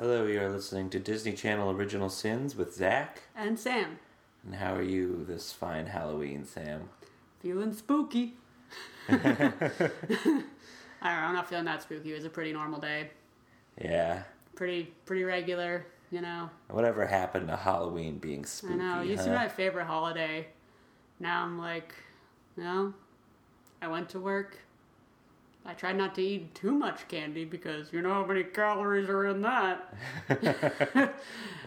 Hello, you are listening to Disney Channel Original Sins with Zack. And Sam. And how are you this fine Halloween, Sam? Feeling spooky. I don't know, I'm not feeling that spooky. It was a pretty normal day. Yeah. Pretty pretty regular, you know. Whatever happened to Halloween being spooky? I know. It used to be my favorite holiday. Now I'm like, you no. I went to work. I try not to eat too much candy because you know how many calories are in that.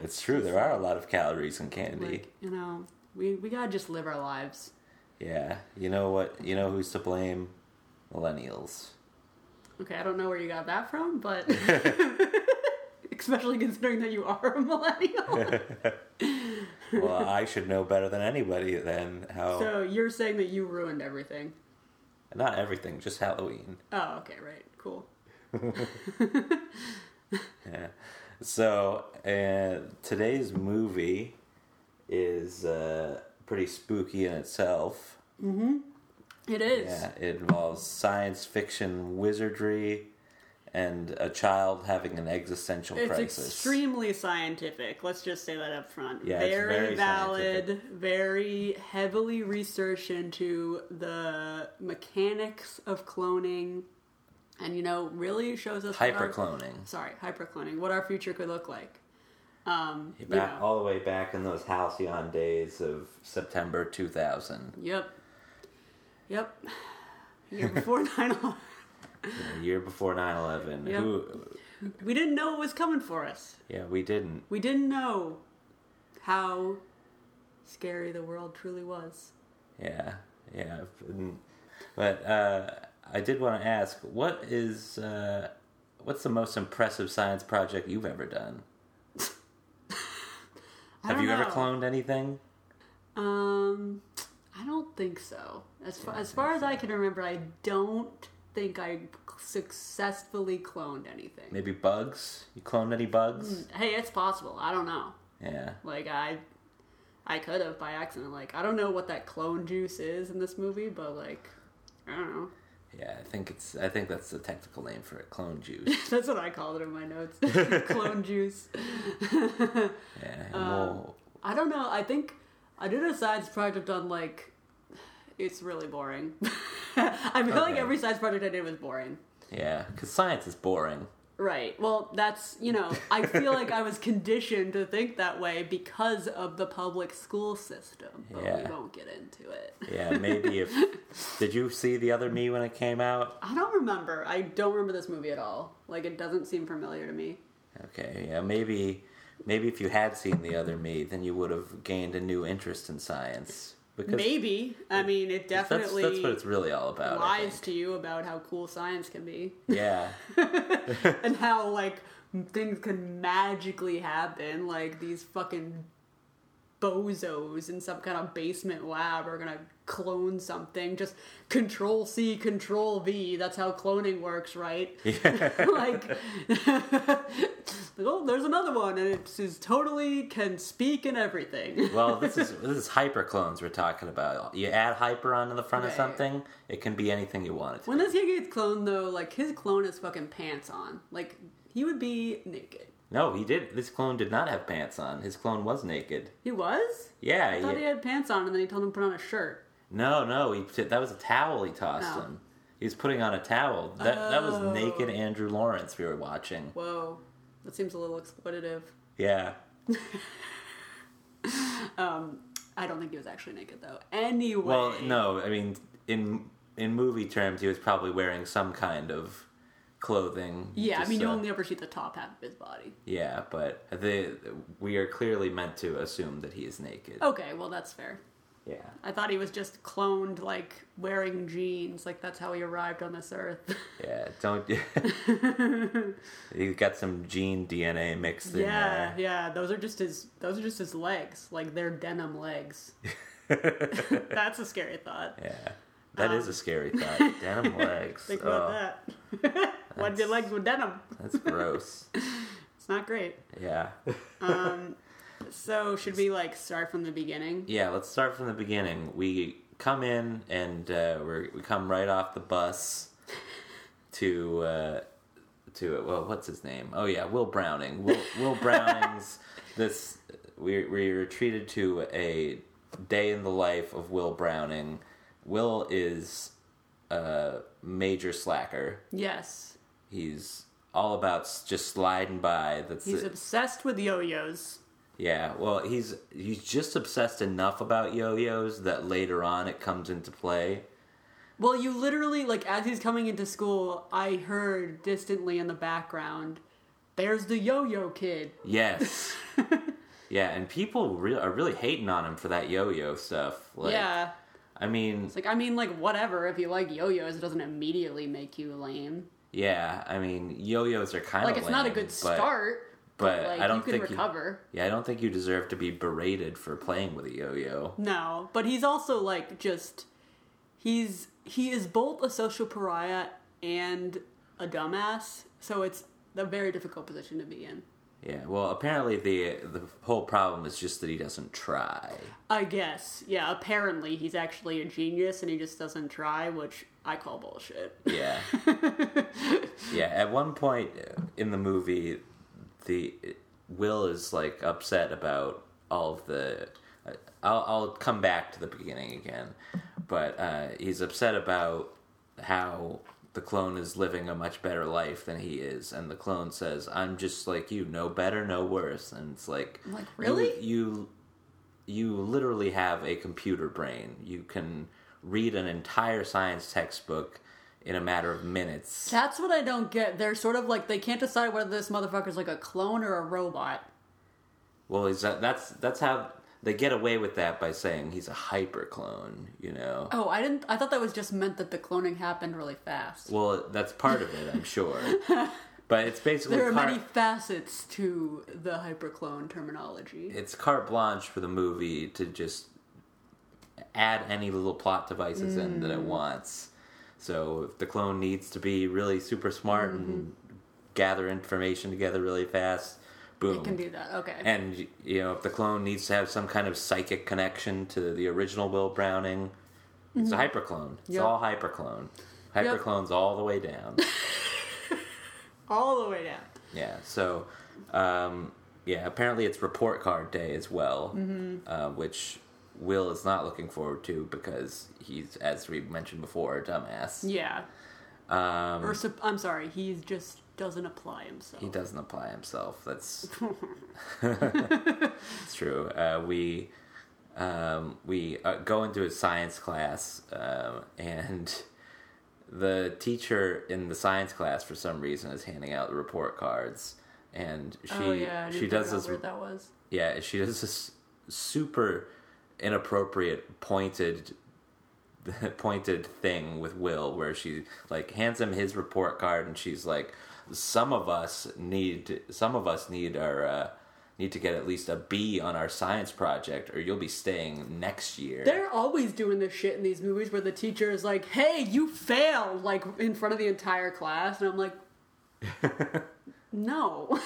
It's true, there are a lot of calories in candy. Like, you know, we, we gotta just live our lives. Yeah. You know what? You know who's to blame? Millennials. Okay, I don't know where you got that from, but especially considering that you are a millennial. Well, I should know better than anybody then how. so you're saying that you ruined everything. Not everything, just Halloween. Oh, okay, right. Cool. Yeah. So, uh, today's movie is uh, pretty spooky in itself. It is. Yeah, it involves science fiction wizardry and a child having an existential It's crisis. extremely scientific. Let's just say that up front. Yeah, it's very, very valid, scientific. very heavily researched into the mechanics of cloning, and you know, really shows us our- Hypercloning. sorry, hypercloning. What our future could look like. Um, you Back, know. all the way back in those halcyon days of September 2000, Yep. Yep. Year before 9 a year before 9 11. Yep. Who, We didn't know it was coming for us. yeah, we didn't. We didn't know how scary the world truly was. Yeah, yeah. But uh, I did want to ask, what is uh, what's the most impressive science project you've ever done? Have you ever cloned anything? Um, I don't think so. As far, as far as I can remember, I don't think I successfully cloned anything. Maybe bugs? You cloned any bugs? Hey, it's possible. I don't know. Yeah. Like I, I could have by accident. Like I don't know what that clone juice is in this movie, but like, I don't know. Yeah, I think it's. I think that's the technical name for it. Clone juice. That's what I called it in my notes. clone juice. Yeah. Um, I don't know. I think I did a science project on like. It's really boring. I feel like every science project I did was boring. yeah, because science is boring. Right. Well, that's, you know, I feel like I was conditioned to think that way because of the public school system. But Yeah. we won't get into it. Yeah, maybe if. did you see the other me when it came out? I don't remember. I don't remember this movie at all. Like, it doesn't seem familiar to me. Okay, yeah, maybe. Maybe if you had seen the other me, then you would have gained a new interest in science. Because Maybe. I mean, it definitely that's what it's really all about. Lies to you about how cool science can be Yeah, and how, like, things can magically happen. Like, these fucking bozos in some kind of basement lab are gonna clone something. Just control C, control V. That's how cloning works, right? Yeah. like, oh, there's another one, and it is totally can speak and everything. Well, this is this is hyper clones we're talking about. You add hyper onto the front of something, it can be anything you want it to. When this kid gets cloned, though, like his clone is fucking pants on. Like he would be naked. No, he did. This clone did not have pants on. His clone was naked. He was. Yeah, I thought he- he had pants on, and then he told him to put on a shirt. No, no. He that was a towel he tossed Oh. him. He was putting on a towel. That that was Oh. naked Andrew Lawrence we were watching. Whoa, that seems a little exploitative. Yeah. Um, I don't think he was actually naked though. Anyway. Well, no. I mean, in in movie terms, he was probably wearing some kind of clothing. Yeah, I mean, you only ever see the top half of his body. Yeah, but the we are clearly meant to assume that he is naked. Okay, well that's fair. Yeah. I thought he was just cloned, like wearing jeans. Like that's how he arrived on this earth. Yeah, don't. He's got some gene DNA mixed in yeah, yeah. Those are just his. Those are just his legs. Like they're denim legs. That's a scary thought. yeah, that is a scary thought. Denim legs. Think oh, about that. What your legs with denim? that's gross. It's not great. Yeah. Um, so should we like start from the beginning? Yeah, let's start from the beginning. We come in and uh, we're, we come right off the bus to uh, to it. Well, what's his name? Oh yeah, Will Browning. Will Will Browning's this we we were treated to a day in the life of Will Browning. Will is a major slacker. Yes. He's all about just sliding by. That's He's it. obsessed with yo-yos. Yeah, well, he's he's just obsessed enough about yo-yos that later on it comes into play. Well, you literally like as he's coming into school, I heard distantly in the background, "There's the yo-yo kid." Yes. yeah, and people re- are really hating on him for that yo-yo stuff. Like, yeah. I mean, It's like I mean like whatever, if you like yo-yos, it doesn't immediately make you lame. yeah, I mean, yo-yos are kind of Like it's not a good start, but like I don't you can think you- yeah, I don't think you deserve to be berated for playing with a yo-yo. No, but he's also like just he's he is both a social pariah and a dumbass, so it's a very difficult position to be in. Yeah, well, apparently the the whole problem is just that he doesn't try. I guess. Yeah, apparently he's actually a genius and he just doesn't try, which I call bullshit. Yeah. yeah, at one point in the movie, the Will is like upset about all of the. I'll, I'll come back to the beginning again, but uh, he's upset about how the clone is living a much better life than he is, and the clone says, "I'm just like you, no better, no worse," and it's like, I'm like, you- really? you you literally have a computer brain. You can read an entire science textbook in a matter of minutes. That's what I don't get. They're sort of like they can't decide whether this motherfucker's like a clone or a robot. Well, is that that's that's how they get away with that by saying he's a hyper clone, you know. Oh, I didn't I thought that was just meant that the cloning happened really fast. Well, that's part of it, I'm sure. but it's basically there are carte, many facets to the hyperclone terminology. it's carte blanche for the movie to just add any little plot devices in that Mm. it wants. So if the clone needs to be really super smart and gather information together really fast, boom. Mm-hmm. It can do that. Okay. And you know, if the clone needs to have some kind of psychic connection to the original Will Browning, it's a hyperclone. It's Mm-hmm. Yep. all hyperclone. Hyperclones all the way down. All the way down. yeah. So, um, yeah. Apparently, it's report card day as well, Mm-hmm. uh, which Will is not looking forward to because he's, as we mentioned before, a dumbass. Yeah. Um, Or I'm sorry, he just doesn't apply himself. He doesn't apply himself. That's it's true. Uh, we um, we uh, go into a science class, um, and the teacher in the science class, for some reason, is handing out the report cards, and she oh yeah, she does this that was. yeah she does this super inappropriate pointed pointed thing with Will where she like hands him his report card and she's like some of us need some of us need our uh, need to get at least a B on our science project or you'll be staying next year. They're always doing this shit in these movies where the teacher is like, "Hey, you failed!" like in front of the entire class, and I'm like, "No."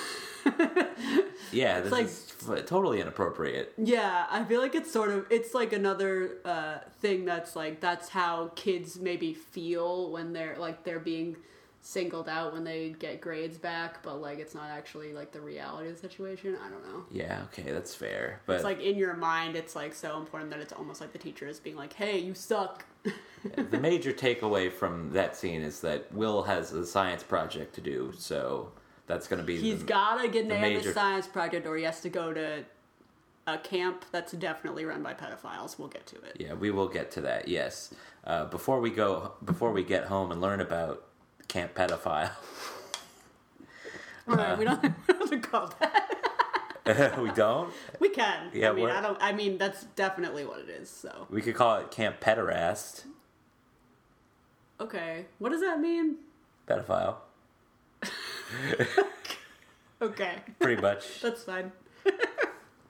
yeah, this like- is f- totally inappropriate. yeah, I feel like it's sort of it's like another uh, thing that's like that's how kids maybe feel when they're like they're being singled out when they get grades back, but like it's not actually like the reality of the situation. I don't know. Yeah, okay, that's fair. But It's like in your mind, it's like so important that it's almost like the teacher is being like, "Hey, you suck." the major takeaway from that scene is that Will has a science project to do, so that's going to be He's the, gotta get named major- science project, or he has to go to a camp that's definitely run by pedophiles. We'll get to it. Yeah, we will get to that. Yes. Uh, before we go, before we get home and learn about Camp Pedophile, All right, we don't have to call that. we don't. We can. Yeah, I mean, I don't. I mean, that's definitely what it is. So, We could call it Camp Pederast. okay, what does that mean? Pedophile. Okay, Pretty much. that's fine.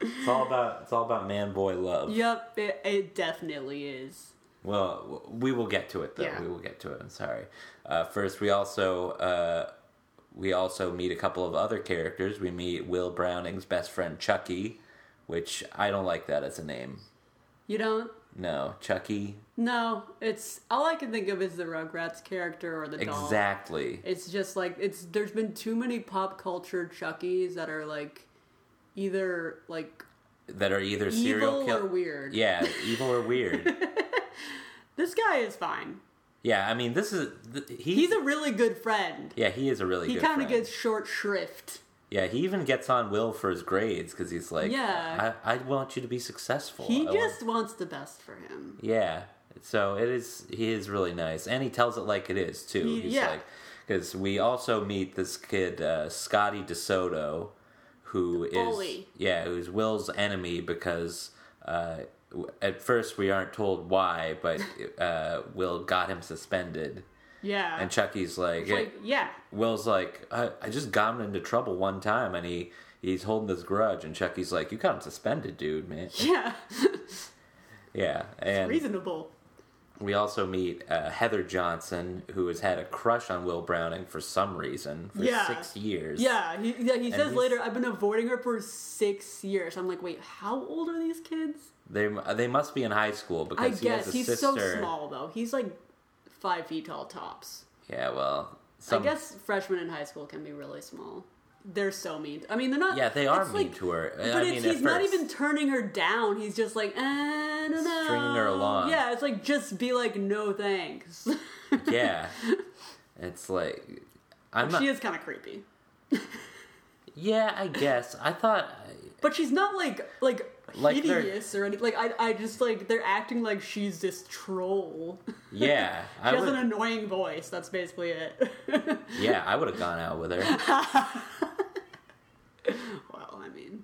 it's all about it's all about man boy love. Yep, it, it definitely is. Well, we will get to it though. Yeah. We will get to it. I'm sorry. Uh, first, we also uh, we also meet a couple of other characters. We meet Will Browning's best friend Chucky, which I don't like that as a name. You don't? No, Chucky. No, it's all I can think of is the Rugrats character or the doll. Exactly. It's just like it's. There's been too many pop culture Chuckies that are like either like That are either serial evil kill- or weird. Yeah, evil or weird. This guy is fine. yeah, I mean, this is th- he, He's a really good friend. yeah, he is a really He good. kind of gets short shrift. Yeah, he even gets on Will for his grades because he's like, Yeah. I, I want you to be successful. He I want- just wants the best for him. Yeah. So it is. He is really nice, and he tells it like it is too. He- He's yeah. like, because we also meet this kid, uh, Scotty DeSoto, who is yeah, who's Will's enemy because uh, at first we aren't told why, but uh, Will got him suspended, Yeah. and Chucky's like, like, yeah. Will's like, I, I just got him into trouble one time, and he. He's holding this grudge, and Chucky's like, "You got him suspended, dude, man." Yeah. Yeah, and Reasonable. We also meet uh, Heather Johnson, who has had a crush on Will Browning for some reason for Yeah. six years. Yeah, he, yeah, he says later, I've been avoiding her for six years. I'm like, wait, how old are these kids? they they must be in high school I because he guess has a he's sister. so small though. He's like five feet tall tops. Yeah, well, some, I guess freshmen in high school can be really small. They're so mean. I mean, they're not. Yeah, they are mean like- to her. But I it's, mean, he's not first. even turning her down. He's just like, I don't know. Stringing her along. Yeah, it's like just be like, no thanks. yeah, it's like I'm not. she is kind of creepy, Yeah, I guess. I thought. but she's not like like, Like hideous or anything. Like I, I just like they're acting like she's this troll. Yeah, She I has would. an annoying voice. That's basically it. Yeah, I would have gone out with her. well, I mean,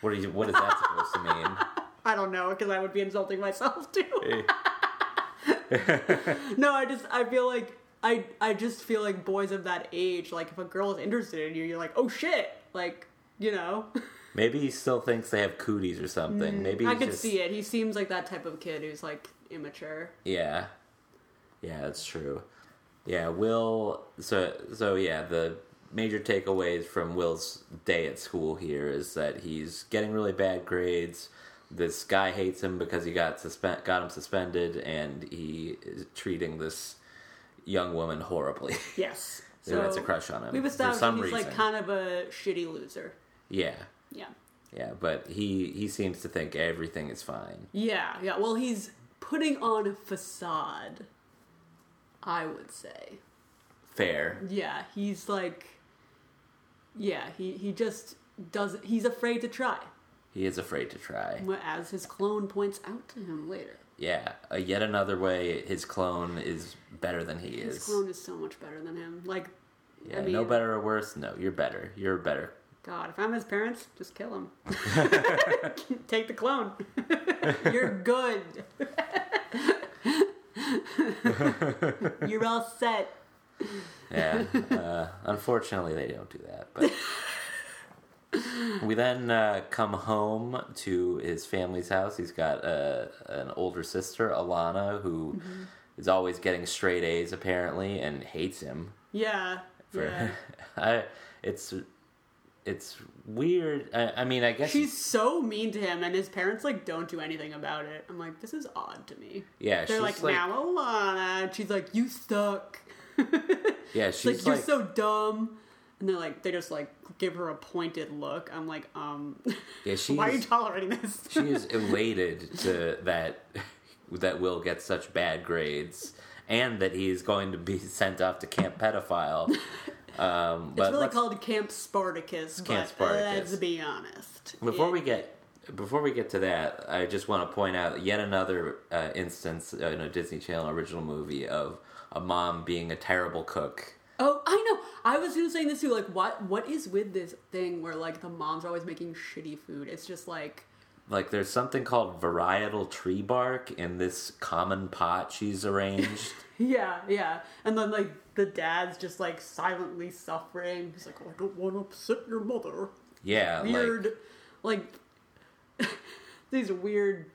What, are you, what is that supposed to mean? I don't know because I would be insulting myself too. no, I just I feel like I I just feel like boys of that age, like if a girl is interested in you, you're like, oh shit, like you know. Maybe he still thinks they have cooties or something. Maybe Mm, I could just, see it. He seems like that type of kid who's like immature. Yeah, yeah, that's true. Yeah, Will. So so yeah, the major takeaways from Will's day at school here is that he's getting really bad grades. This guy hates him because he got suspend got him suspended, and he is treating this young woman horribly. Yes. Who has a crush on him We've for some he's like kind of a shitty loser. yeah, Yeah. yeah, but he he seems to think everything is fine. Yeah, yeah. Well, he's putting on a facade. I would say. Fair. Yeah, he's like Yeah, he he just doesn't he's afraid to try. He is afraid to try. As his clone points out to him later. Yeah, uh, yet another way his clone is better than he His is. clone is so much better than him. Like Yeah, I mean, no better or worse. No, you're better. You're better. God, if I'm his parents, just kill him. Take the clone. You're good. You're all set. Yeah. uh, unfortunately, they don't do that. But we then uh, come home to his family's house. He's got uh, an older sister, Alana, who is Mm-hmm. always getting straight A's apparently, and hates him. Yeah. For yeah. I, it's it's weird. I, I mean, I guess She's so mean to him, and his parents like don't do anything about it. I'm like, this is odd to me. yeah. They're she's like, like, now Alana, and she's like, you suck. yeah. She's like you're like, so dumb. And they're like, they just like give her a pointed look. I'm like, um, yeah. She's why are you tolerating this? she is elated to that that Will gets such bad grades and that he's going to be sent off to Camp Pedophile. Um, but it's really called Camp Spartacus. Camp but Spartacus. Let's be honest. before It- we get before we get to that, I just want to point out yet another uh, instance in a Disney Channel original movie of a mom being a terrible cook. Oh, I know. I was gonna say this too. Like, what what is with this thing where like the moms are always making shitty food? It's just like, Like there's something called varietal tree bark in this common pot she's arranged. yeah, yeah. And then like the dad's just like silently suffering. He's like, I don't want to upset your mother. yeah, like Weird, like, these weird,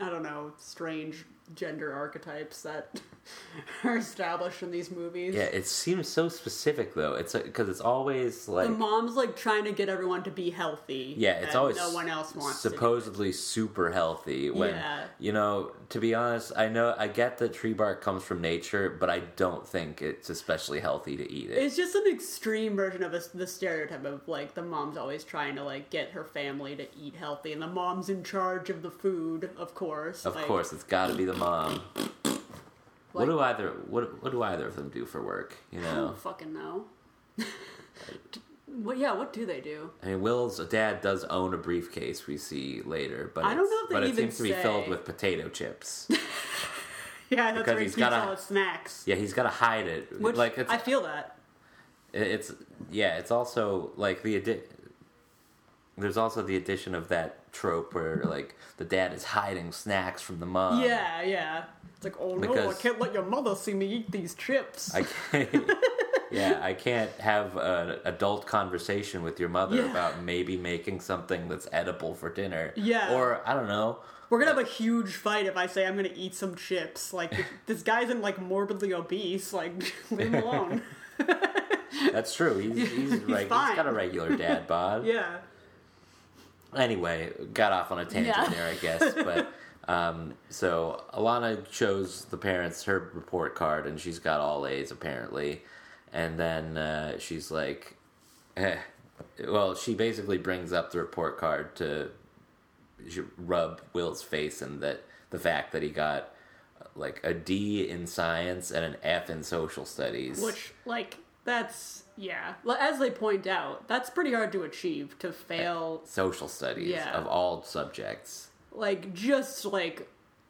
I don't know, strange gender archetypes that are established in these movies. Yeah, it seems so specific though. It's uh, because it's always like The mom's like trying to get everyone to be healthy. yeah, it's and always no one else wants to. supposedly super healthy. When Yeah. you know, to be honest, I know I get that tree bark comes from nature, but I don't think it's especially healthy to eat it. It's just an extreme version of a, the stereotype of like the mom's always trying to like get her family to eat healthy, and the mom's in charge of the food, of course. of like, course, it's got to be the mom. what do either what what do either of them do for work? You I know, don't fucking know. What? Yeah, what do they do? I mean, Will's dad does own a briefcase we see later, but I don't know if they but it even seems to be filled with potato chips. Yeah, that's Because where he he's gotta- all his snacks. yeah, he's got to hide it. Which like it's I feel that. It's yeah. It's also like the addi- There's also the addition of that trope where like the dad is hiding snacks from the mom. yeah, yeah. It's like, oh no, I can't let your mother see me eat these chips. I can't. yeah, I can't have an adult conversation with your mother Yeah. about maybe making something that's edible for dinner. Yeah. Or I don't know. We're gonna have a huge fight if I say I'm gonna eat some chips. Like this guy's in like morbidly obese. Like leave him alone. That's true. He's he's, reg- he's fine. got a regular dad bod. yeah. Anyway, got off on a tangent Yeah. there, I guess. But um, so Alana shows the parents her report card, and she's got all A's apparently. And then uh, she's like, eh. well, she basically brings up the report card to rub Will's face and that the fact that he got like a D in science and an F in social studies. Which like that's yeah. Well, As they point out, that's pretty hard to achieve to fail. social studies Yeah. of all subjects. Like just like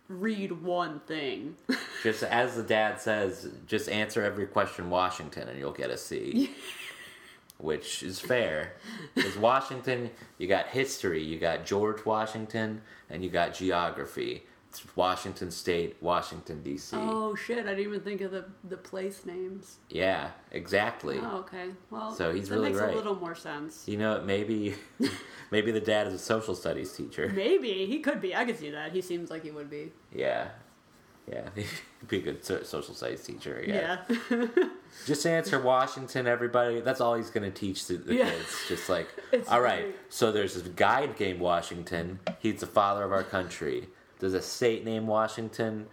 read one thing. Just as the dad says, just answer every question Washington and you'll get a C. Which is fair. Because Washington, you got history, you got George Washington, and you got geography. Washington State, Washington, D.C. oh shit! I didn't even think of the the place names. Yeah, exactly. Oh okay. Well, So he's that really makes right. a little more sense. You know, maybe maybe the dad is a social studies teacher. Maybe he could be. I could see that. He seems like he would be. Yeah. Yeah, he'd be a good social studies teacher. Yeah. Yeah. Just answer Washington, everybody. That's all he's going to teach the, the Yeah. kids. Just like, It's all right, great. so there's this guy named Washington. He's the father of our country. There's a state named Washington.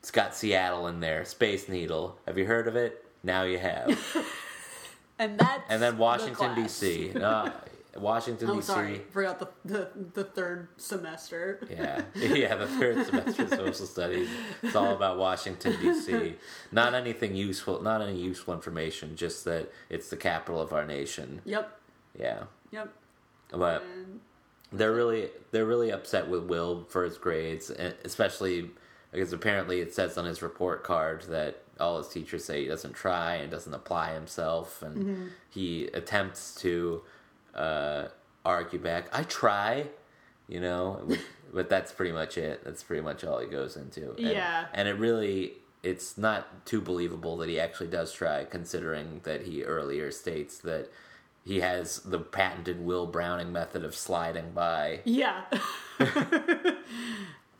It's got Seattle in there. Space Needle. Have you heard of it? Now you have. and that's And then Washington, class. D.C. No, Washington, Oh, D.C. sorry. Forgot the, the the third semester. Yeah, yeah. The third semester of social studies. It's all about Washington D.C. Not anything useful. Not any useful information. Just that it's the capital of our nation. Yep. Yeah, Yep. but And they're really they're really upset with Will for his grades, especially because apparently it says on his report card that all his teachers say he doesn't try and doesn't apply himself, and he attempts to uh, argue back. I try, you know, but- but that's pretty much it. That's pretty much all he goes into. And, Yeah. and it really. It's not too believable that he actually does try, considering that he earlier states that he has the patented Will Browning method of sliding by. yeah.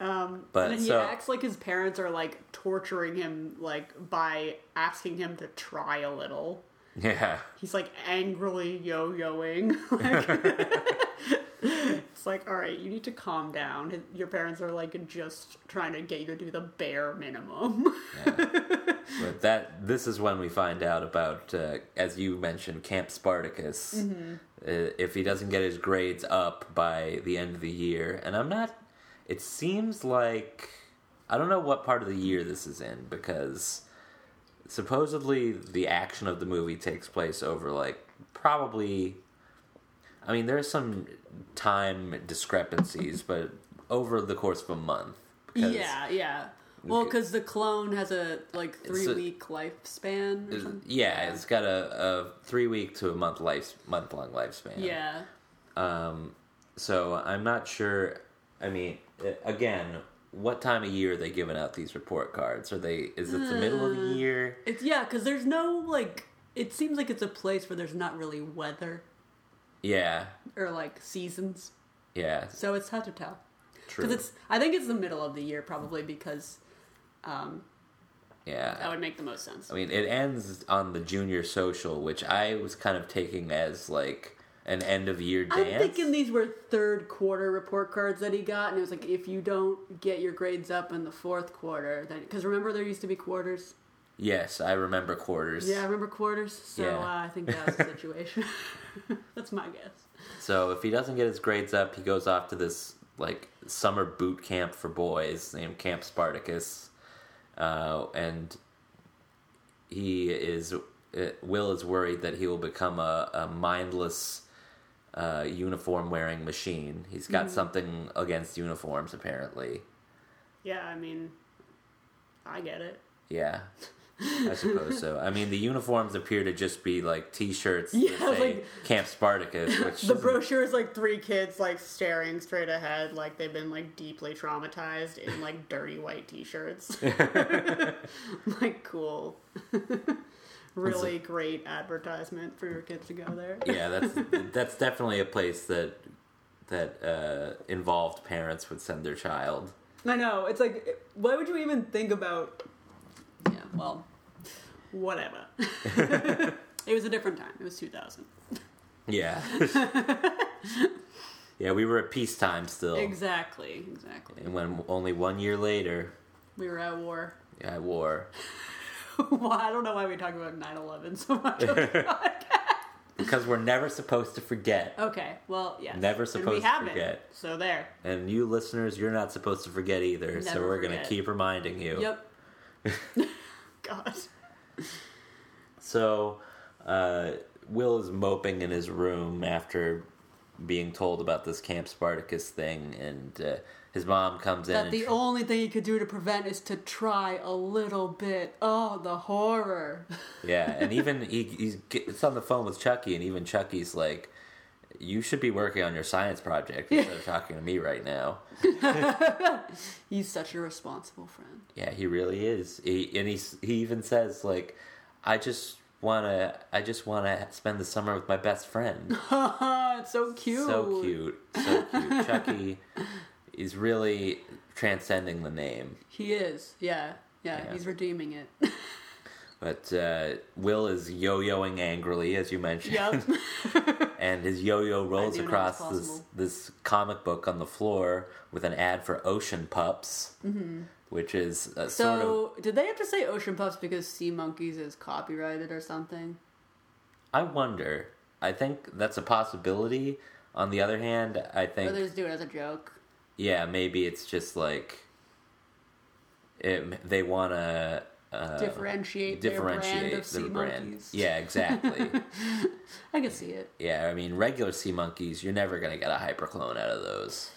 um, But and then he so- acts like his parents are like torturing him, like by asking him to try a little. Yeah. He's like angrily yo-yoing. Like, it's like, all right, you need to calm down. Your parents are like just trying to get you to do the bare minimum. But that this is when we find out about, uh, as you mentioned, Camp Spartacus. Mm-hmm. Uh, if he doesn't get his grades up by the end of the year, and I'm not. It seems like I don't know what part of the year this is in because supposedly the action of the movie takes place over like probably. I mean, there's some time discrepancies, but over the course of a month. because- yeah, yeah. Well, because the clone has a like three a- week lifespan. Yeah, it's got a, a three week to a month life month long lifespan. Yeah. Um, so I'm not sure. I mean, uh, again, what time of year are they giving out these report cards? Are they? Is it the middle of Uh, the year? It's yeah, because there's no like. It seems like it's a place where there's not really weather Yeah, or like seasons, yeah. so it's hard to tell. True. Because it's, I think it's the middle of the year probably because um, yeah, that would make the most sense. I mean, it ends on the junior social, which I was kind of taking as like an end of year dance. I'm thinking these were third quarter report cards that he got, and it was like if you don't get your grades up in the fourth quarter, then because remember there used to be quarters. Yes, I remember quarters. Yeah, I remember quarters. So Yeah. uh, I think that was the situation. That's my guess. So if he doesn't get his grades up, he goes off to this like summer boot camp for boys named Camp Spartacus, uh, and he is uh, Will is worried that he will become a, a mindless uh, uniform wearing machine. He's got something against uniforms, apparently. Yeah, I mean, I get it. Yeah. I suppose so. I mean, the uniforms appear to just be like T-shirts Yeah, that say like- Camp Spartacus, which The brochure is like three kids like staring straight ahead, like they've been like deeply traumatized in like dirty white t-shirts. like cool. really great advertisement for your kids to go there. yeah, that's that's definitely a place that that uh, involved parents would send their child. I know. It's like, why would you even think about? Yeah. Well, whatever. it was a different time. It was 2000. Yeah. yeah, we were at peacetime still, Exactly. Exactly. and when only one year later, We were at war. yeah, war. well, I don't know why we talk about 9/11 so much. on the podcast. Because we're never supposed to forget. okay. Well, yes. Never supposed to forget. So there. And you listeners, you're not supposed to forget either. so we're going to keep reminding you. Yep. God. So, uh, Will is moping in his room after being told about this Camp Spartacus thing, and uh, his mom comes in. That and the tr- only thing he could do to prevent is to try a little bit. Oh, the horror. yeah, and even he he's gets on the phone with Chucky, and even Chucky's like, "You should be working on your science project instead of talking to me right now." He's such a responsible friend. Yeah, he really is. He and he he even says like, "I just wanna I just wanna spend the summer with my best friend." it's so cute. So cute, so cute. Chucky is really transcending the name. He is. Yeah. Yeah. Yeah. He's redeeming it. But uh, Will is yo-yoing angrily, as you mentioned, yep. And his yo-yo rolls across this this comic book on the floor with an ad for Ocean Pups, Mm-hmm. which is so, sort of. did they have to say ocean pups because sea monkeys is copyrighted or something? I wonder. I think that's a possibility. On the other hand, I Or think they just do it as a joke? yeah, maybe it's just like it, they want to uh, Differentiate, their brand differentiate of sea the brand. monkeys. Yeah, exactly. I can see it. yeah, I mean, regular sea monkeys, you're never gonna get a hyperclone out of those.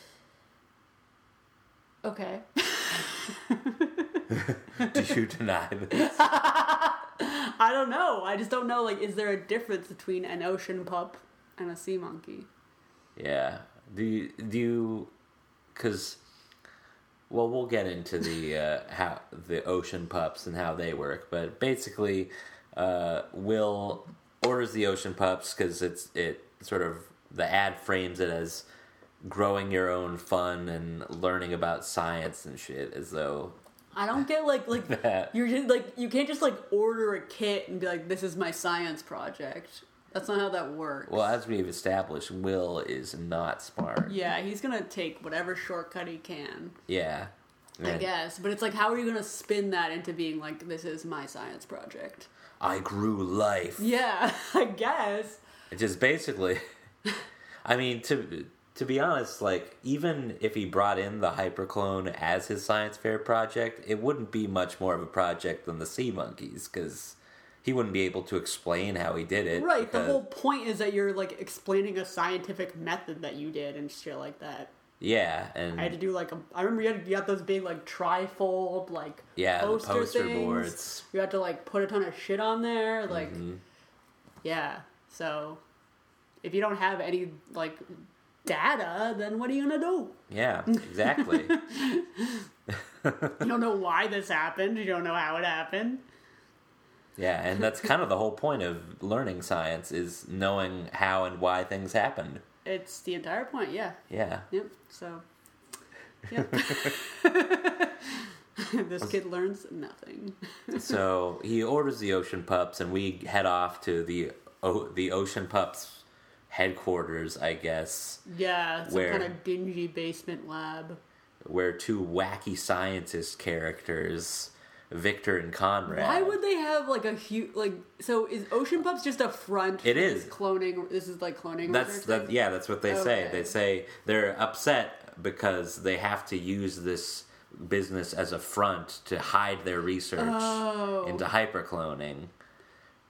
Okay. Do you deny this? I don't know. I just don't know. Like, is there a difference between an ocean pup and a sea monkey? Yeah. Do you do you? Because, well, we'll get into the uh, how the ocean pups and how they work, but basically, uh, Will orders the ocean pups because it's it sort of the ad frames it as growing your own fun and learning about science and shit as though I don't get like like That. you're just, like you can't just like order a kit and be like this is my science project. That's not how that works. well as we've established will is not smart yeah, he's gonna take whatever shortcut he can, yeah I guess. But it's like, how are you gonna spin that into being like this is my science project? i grew life Yeah, I guess. It just basically I mean to to be honest, like even if he brought in the hyperclone as his science fair project, it wouldn't be much more of a project than the sea monkeys because he wouldn't be able to explain how he did it. Right. The whole point is that you're like explaining a scientific method that you did and shit like that. yeah, and I had to do like a. I remember you had, you had those big like trifold like Yeah, poster, poster things. boards. You had to like put a ton of shit on there, like Mm-hmm. yeah. So if you don't have any like data, then what are you gonna do? yeah, exactly. You don't know why this happened. You don't know how it happened. Yeah, and that's kind of the whole point of learning science is knowing how and why things happened. It's the entire point. Yeah. Yeah. Yep. So Yep. this kid learns nothing. so he orders the Ocean Pups, and we head off to the o- the Ocean Pups headquarters, I guess, Yeah, some Where? kind of dingy basement lab. where two wacky scientist characters, Victor and Conrad. Why would they have like a huge like? So is Ocean Pups just a front? It is. this cloning. This is like cloning. That's that. Yeah, that's what they say. They say they're upset because they have to use this business as a front to hide their research Oh. into hypercloning.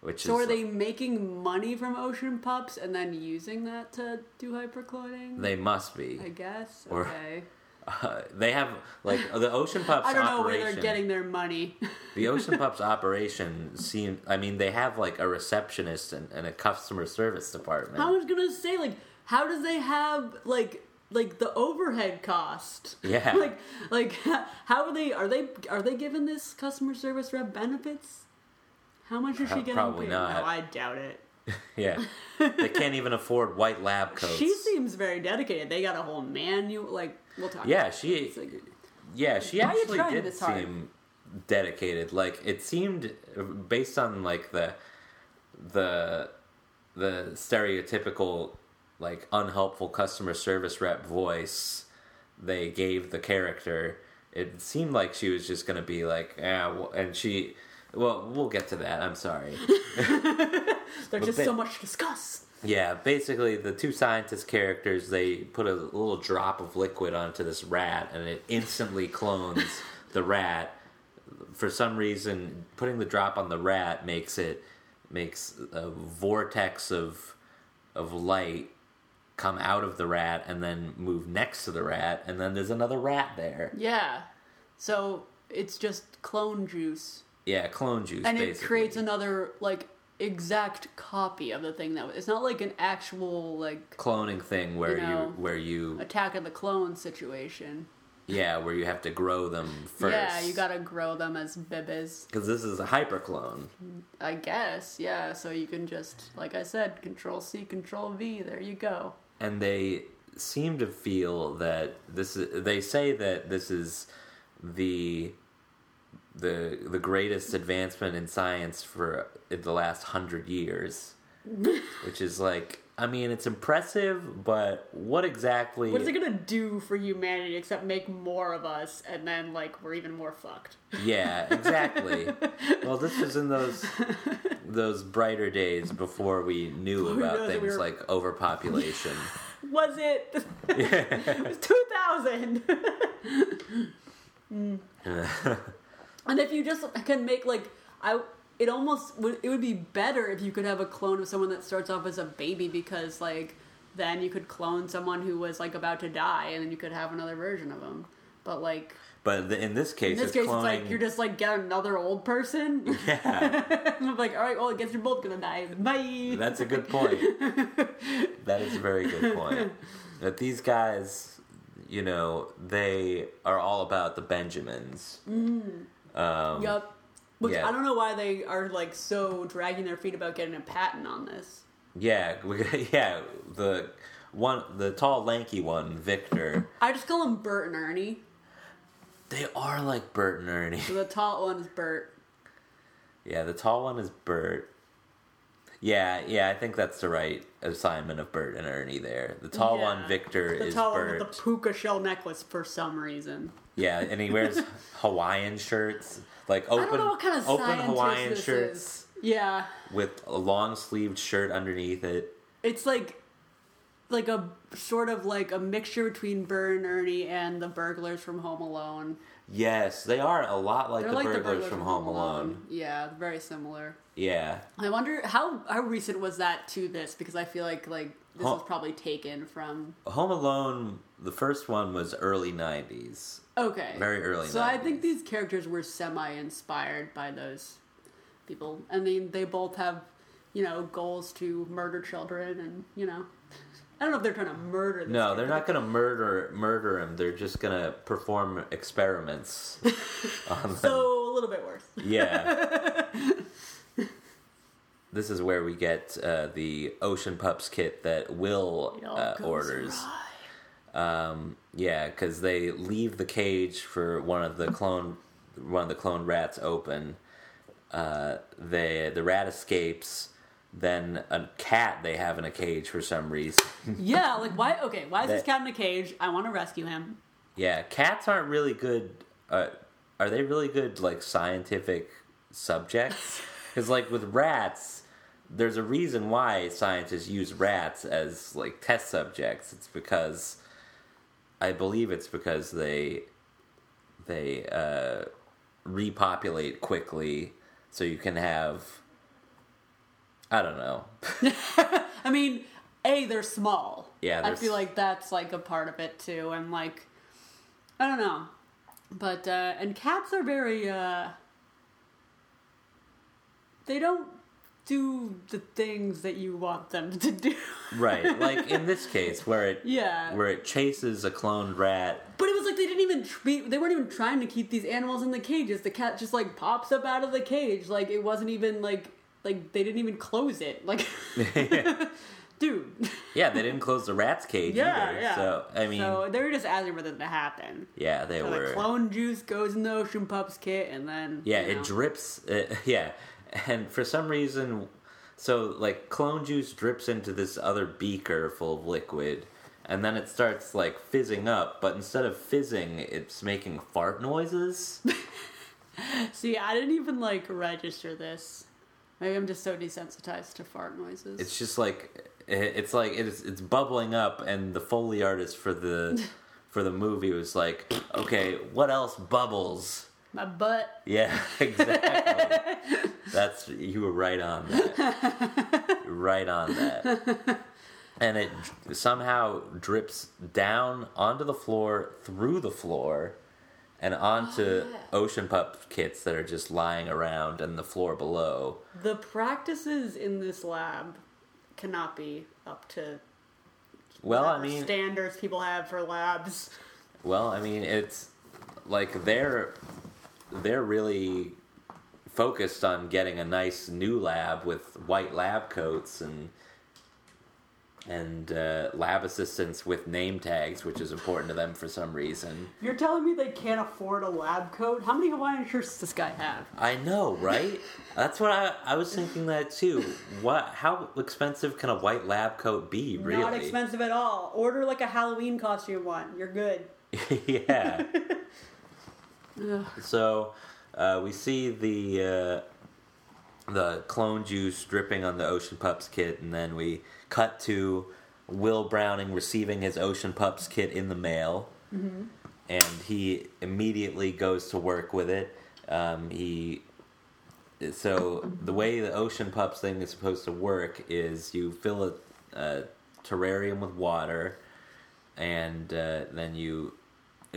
Which So is are they making money from Ocean Pups and then using that to do hypercloning? they must be. I guess. Or- Okay. Uh, they have like the Ocean Pups I don't know operation. where they're getting their money. The Ocean Pups operation seem. I mean, they have like a receptionist and, and a customer service department. I was gonna say like, how does they have like like the overhead cost? Yeah. like like how are they? Are they are they giving this customer service rep benefits? How much is she Pro- getting? probably paid? not. No, I doubt it. yeah, they can't even afford white lab coats. She seems very dedicated. They got a whole manual. Like we'll talk. Yeah, about she. Like- Yeah, she Why are you actually did hard? seem dedicated. Like it seemed based on like the the the stereotypical like unhelpful customer service rep voice they gave the character. It seemed like she was just going to be like, yeah, well, and she. Well, we'll get to that. I'm sorry. There's just ba- so much to discuss. Yeah, basically the two scientist characters they put a little drop of liquid onto this rat and it instantly clones the rat. For some reason, putting the drop on the rat makes it makes a vortex of of light come out of the rat and then move next to the rat and then there's another rat there. Yeah. So it's just clone juice. Yeah, clone juice and basically. it creates another like exact copy of the thing that it's not like an actual like cloning thing where you, know, where you attack of the clone situation yeah, where you have to grow them first. yeah you gotta grow them as bibis Because this is a hyperclone. i guess yeah so you can just like i said control c control v there you go and they seem to feel that this is they say that this is the the the greatest advancement in science for in the last hundred years which is like i mean it's impressive but what exactly what is it gonna do for humanity except make more of us and then like we're even more fucked? Yeah exactly. Well this was in those those brighter days before we knew we about that we things were- like overpopulation. Was it? It was 2000 And if you just can make like I, it almost would it would be better if you could have a clone of someone that starts off as a baby because like then you could clone someone who was like about to die and then you could have another version of them. But like but the, in this case in this it's case, cloning it's like you're just like get another old person. yeah I'm like, all right, well, I guess you're both gonna die. Bye. That's a good point. that is a very good point. That these guys, you know, they are all about the Benjamins. Mm. Um, Yep. Which Yeah. I don't know why they are like so dragging their feet about getting a patent on this. Yeah, we- yeah. The one, the tall, lanky one, Victor. I just call him Bert and Ernie. They are like Bert and Ernie. So the tall one is Bert. Yeah, the tall one is Bert. Yeah, yeah. I think that's the right assignment of Bert and Ernie there. The tall Yeah. one, Victor, The is tall Bert. one with the puka shell necklace for some reason. Yeah, and he wears Hawaiian shirts, like open, I don't know what kind of open Hawaiian shirts is. Yeah, with a long sleeved shirt underneath it. it's like like a sort of like a mixture between Bert and Ernie and the burglars from Home Alone. Yes, they are a lot like, the, like burglars the burglars from Home Alone. Yeah, very similar. Yeah, I wonder how how recent was that to this because I feel like like this Huh. was probably taken from Home Alone. The first one was early '90s. okay Very early So I think these characters were semi inspired by those people, and they they both have you know goals to murder children, and you know I don't know if they're trying to murder. This No, they're not going to murder murder him. They're just going to perform experiments on them. So a little bit worse. Yeah. this is where we get uh, the Ocean Pups kit that Will uh, orders. Um, yeah, because they leave the cage for one of the clone, one of the clone rats open. Uh, they the rat escapes. Then a cat they have in a cage for some reason. yeah, like why? Okay, why is this cat in a cage? I want to rescue him. Yeah, cats aren't really good. Uh, are they really good like scientific subjects? Because like with rats, there's a reason why scientists use rats as like test subjects. It's because I believe it's because they they uh, repopulate quickly, so you can have. I don't know. I mean, a they're small. Yeah, I they're feel like that's like a part of it too, and like I don't know, but uh, and cats are very uh they don't do the things that you want them to do. Right, like in this case where it yeah, where it chases a cloned rat but it was like they didn't even treat. They weren't even trying to keep these animals in the cages. The cat just like pops up out of the cage. Like it wasn't even like like they didn't even close it. Like, dude. Yeah, they didn't close the rat's cage Yeah, either. yeah. So I mean, so they were just asking for that to happen. yeah, they So were. the clone juice goes in the Ocean Pups kit, and then yeah, you know. it drips. Uh, yeah, and for some reason, so like clone juice drips into this other beaker full of liquid, and then it starts like fizzing up. But instead of fizzing, it's making fart noises. See, I didn't even like register this. Maybe I'm just so desensitized to fart noises. It's just like it's like it's it's bubbling up, and the foley artist for the for the movie was like, okay, what else bubbles? my butt. Yeah, exactly. That's you were right on that. right on that. And it somehow drips down onto the floor, through the floor, and onto yeah. ocean pup kits that are just lying around and the floor below. The practices in this lab cannot be up to Well, I mean, standards people have for labs. well, I mean, it's like they're they're really focused on getting a nice new lab with white lab coats and and uh, lab assistants with name tags, which is important to them for some reason. You're telling me they can't afford a lab coat? How many Hawaiian shirts does this guy have? I know, right? That's what I, I was thinking that too. What? How expensive can a white lab coat be? Really? Not expensive at all. Order like a Halloween costume one. You're good. yeah. So uh, we see the uh, the clone juice dripping on the Ocean Pups kit, and then we cut to Will Browning receiving his Ocean Pups kit in the mail, and he immediately goes to work with it. Um, he so the way the Ocean Pups thing is supposed to work is you fill a, a terrarium with water, and uh, then you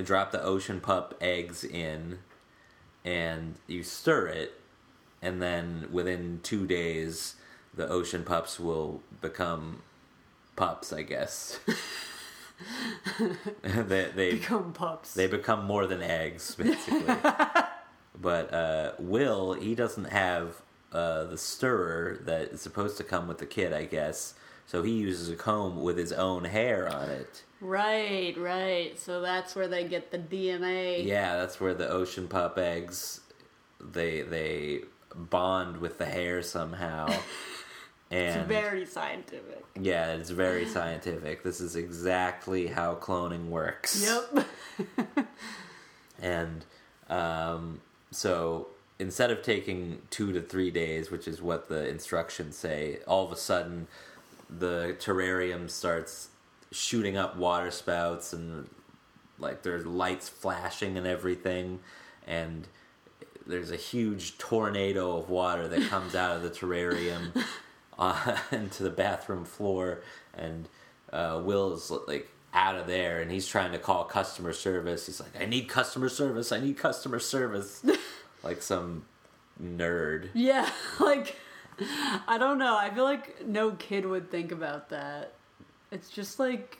drop the Ocean Pup eggs in, and you stir it, and then within two days, the Ocean Pups will become pups. I guess they they Become pups. they become more than eggs, basically. but uh, Will, he doesn't have uh, the stirrer that is supposed to come with the kit, I guess. So he uses a comb with his own hair on it. Right, right. So that's where they get the DNA. Yeah, that's where the ocean pup eggs they they bond with the hair somehow. It's And very scientific. yeah, it's very scientific. This is exactly how cloning works. Yep. And um, so instead of taking two to three days, which is what the instructions say, all of a sudden the terrarium starts shooting up water spouts and like there's lights flashing and everything. And there's a huge tornado of water that comes out of the terrarium into the bathroom floor. And uh, Will's like out of there and he's trying to call customer service. He's like, I need customer service. I need customer service. like some nerd. yeah, like I don't know. I feel like no kid would think about that. It's just like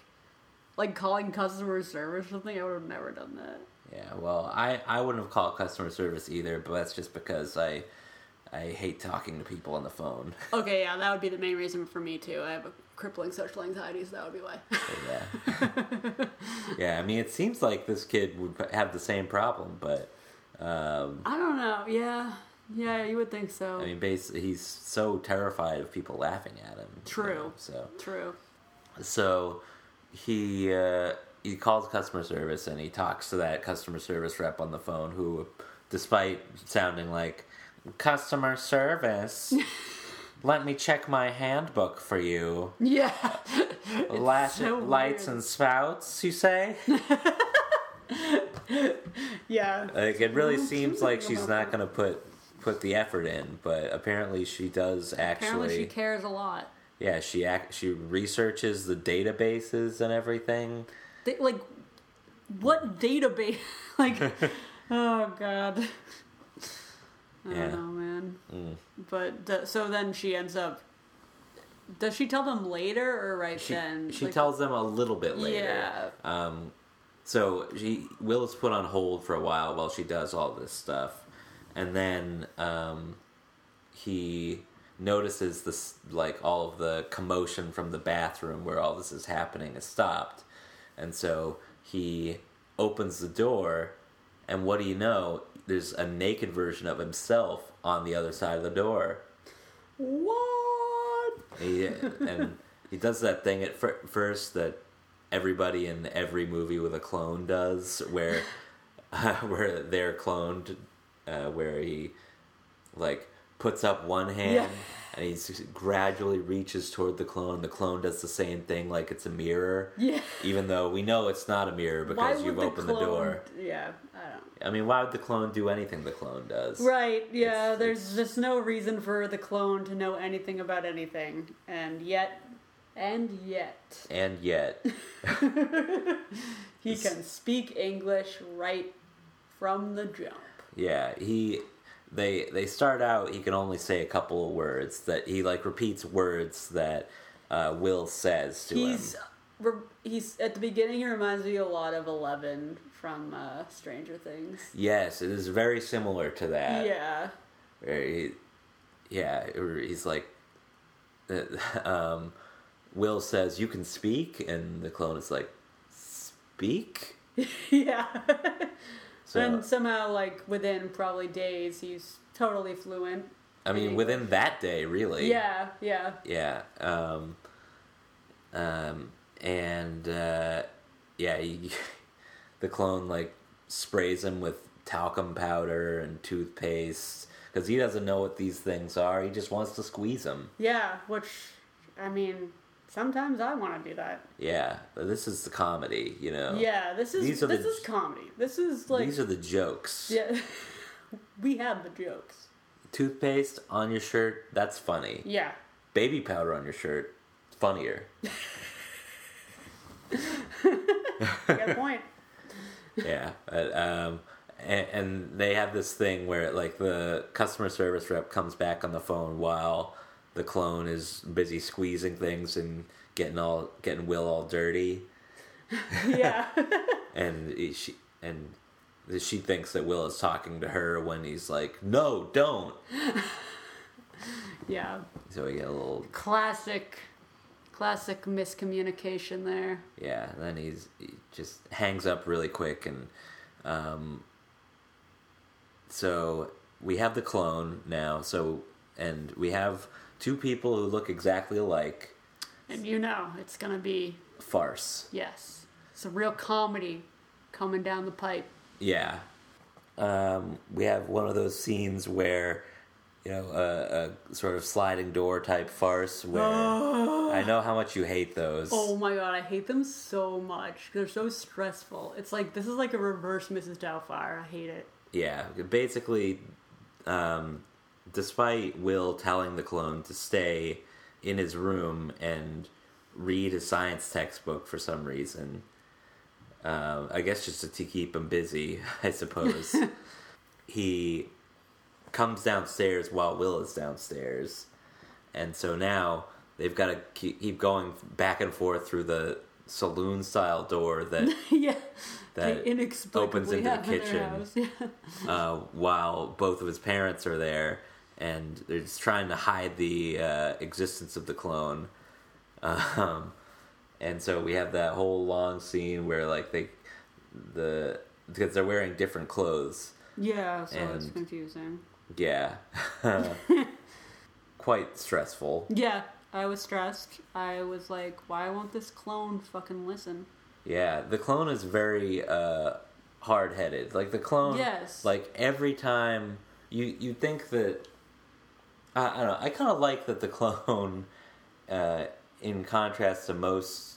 like calling customer service or something. I would have never done that. Yeah, well, I, I wouldn't have called customer service either, but that's just because I I hate talking to people on the phone. Okay, yeah, that would be the main reason for me too. I have a crippling social anxiety, so That would be why. Yeah. yeah, I mean, it seems like this kid would have the same problem, but um, I don't know. Yeah, yeah, you would think so. I mean, basically, he's so terrified of people laughing at him. you True. know, so, True. so he uh, he calls customer service and he talks to that customer service rep on the phone, who, despite sounding like customer service. Let me check my handbook for you. Yeah. Lash, so lights weird. and spouts, you say? yeah. Like it really seems like she's not going to put put the effort in, but apparently she does actually. Apparently, she cares a lot. yeah, she act, she researches the databases and everything. They, like, what database? like, oh god. I Yeah. don't know, man. Mm. But th- so then she ends up. Does she tell them later or right She then? she Like, tells them a little bit later. Yeah. Um, so she Will is put on hold for a while while she does all this stuff, and then um, he notices this like all of the commotion from the bathroom where all this is happening has stopped, and so he opens the door, and what do you know? There's a naked version of himself on the other side of the door. What? He, and he does that thing at fir- first that everybody in every movie with a clone does, where where they're cloned, uh, where he like puts up one hand Yeah. And he gradually reaches toward the clone. The clone does the same thing, like it's a mirror, Yeah. even though we know it's not a mirror because you've the opened the clone- door. Yeah, I don't. I mean, why would the clone do anything the clone does? Right, yeah, It's- there's just no reason for the clone to know anything about anything. And yet, and yet, And yet, he can speak English right from the jump. Yeah, he they they start out he can only say a couple of words that he like repeats words that uh, Will says to He's him. re- he's at the beginning. He reminds me a lot of Eleven from uh, Stranger Things. Yes, it is very similar to that. yeah, he, yeah, he's like, um, Will says, "You can speak," and the clone is like, "Speak." yeah. So and somehow, like within probably days, he's totally fluent. I mean, English. within that day, really. Yeah, yeah. Yeah. Um, um, and uh, yeah, he, the clone like sprays him with talcum powder and toothpaste because he doesn't know what these things are. He just wants to squeeze them. Yeah, which I mean, sometimes I want to do that. Yeah, but this is the comedy, you know. Yeah, this is These are this the- is comedy. This is like These are the jokes. yeah. we have the jokes. Toothpaste on your shirt, that's funny. Yeah. Baby powder on your shirt, funnier. A point. yeah but, um and, and they have this thing where like the customer service rep comes back on the phone while the clone is busy squeezing things and getting all getting will all dirty yeah. and she and she thinks that will is talking to her when he's like no don't yeah. so we get a little Classic classic miscommunication there. yeah then he's he just hangs up really quick and um so we have the clone now so and we have two people who look exactly alike And you know, it's going to be farce yes. It's a real comedy coming down the pipe. yeah um we have one of those scenes where you know a, a sort of sliding door type farce where i know how much you hate those Oh my god, I hate them so much. They're so stressful. It's like this is like a reverse Mrs. Doubtfire. I hate it. Yeah, basically, um, despite Will telling the clone to stay in his room and read a science textbook for some reason, um, I guess just to keep him busy, I suppose, he comes downstairs while Will is downstairs. And so now they've got to keep going back and forth through the saloon style door that yeah. That opens into the kitchen. Yeah. uh, while both of his parents are there, and they're just trying to hide the uh, existence of the clone. Um, and so we have that whole long scene where like they the because they're wearing different clothes. Yeah, so it's confusing. Yeah. Quite stressful. Yeah, I was stressed. I was like, why won't this clone fucking listen? Yeah, the clone is very uh, hard headed. Like the clone, Yes. Like every time you you think that I, I don't know. I kind of like that the clone, uh, in contrast to most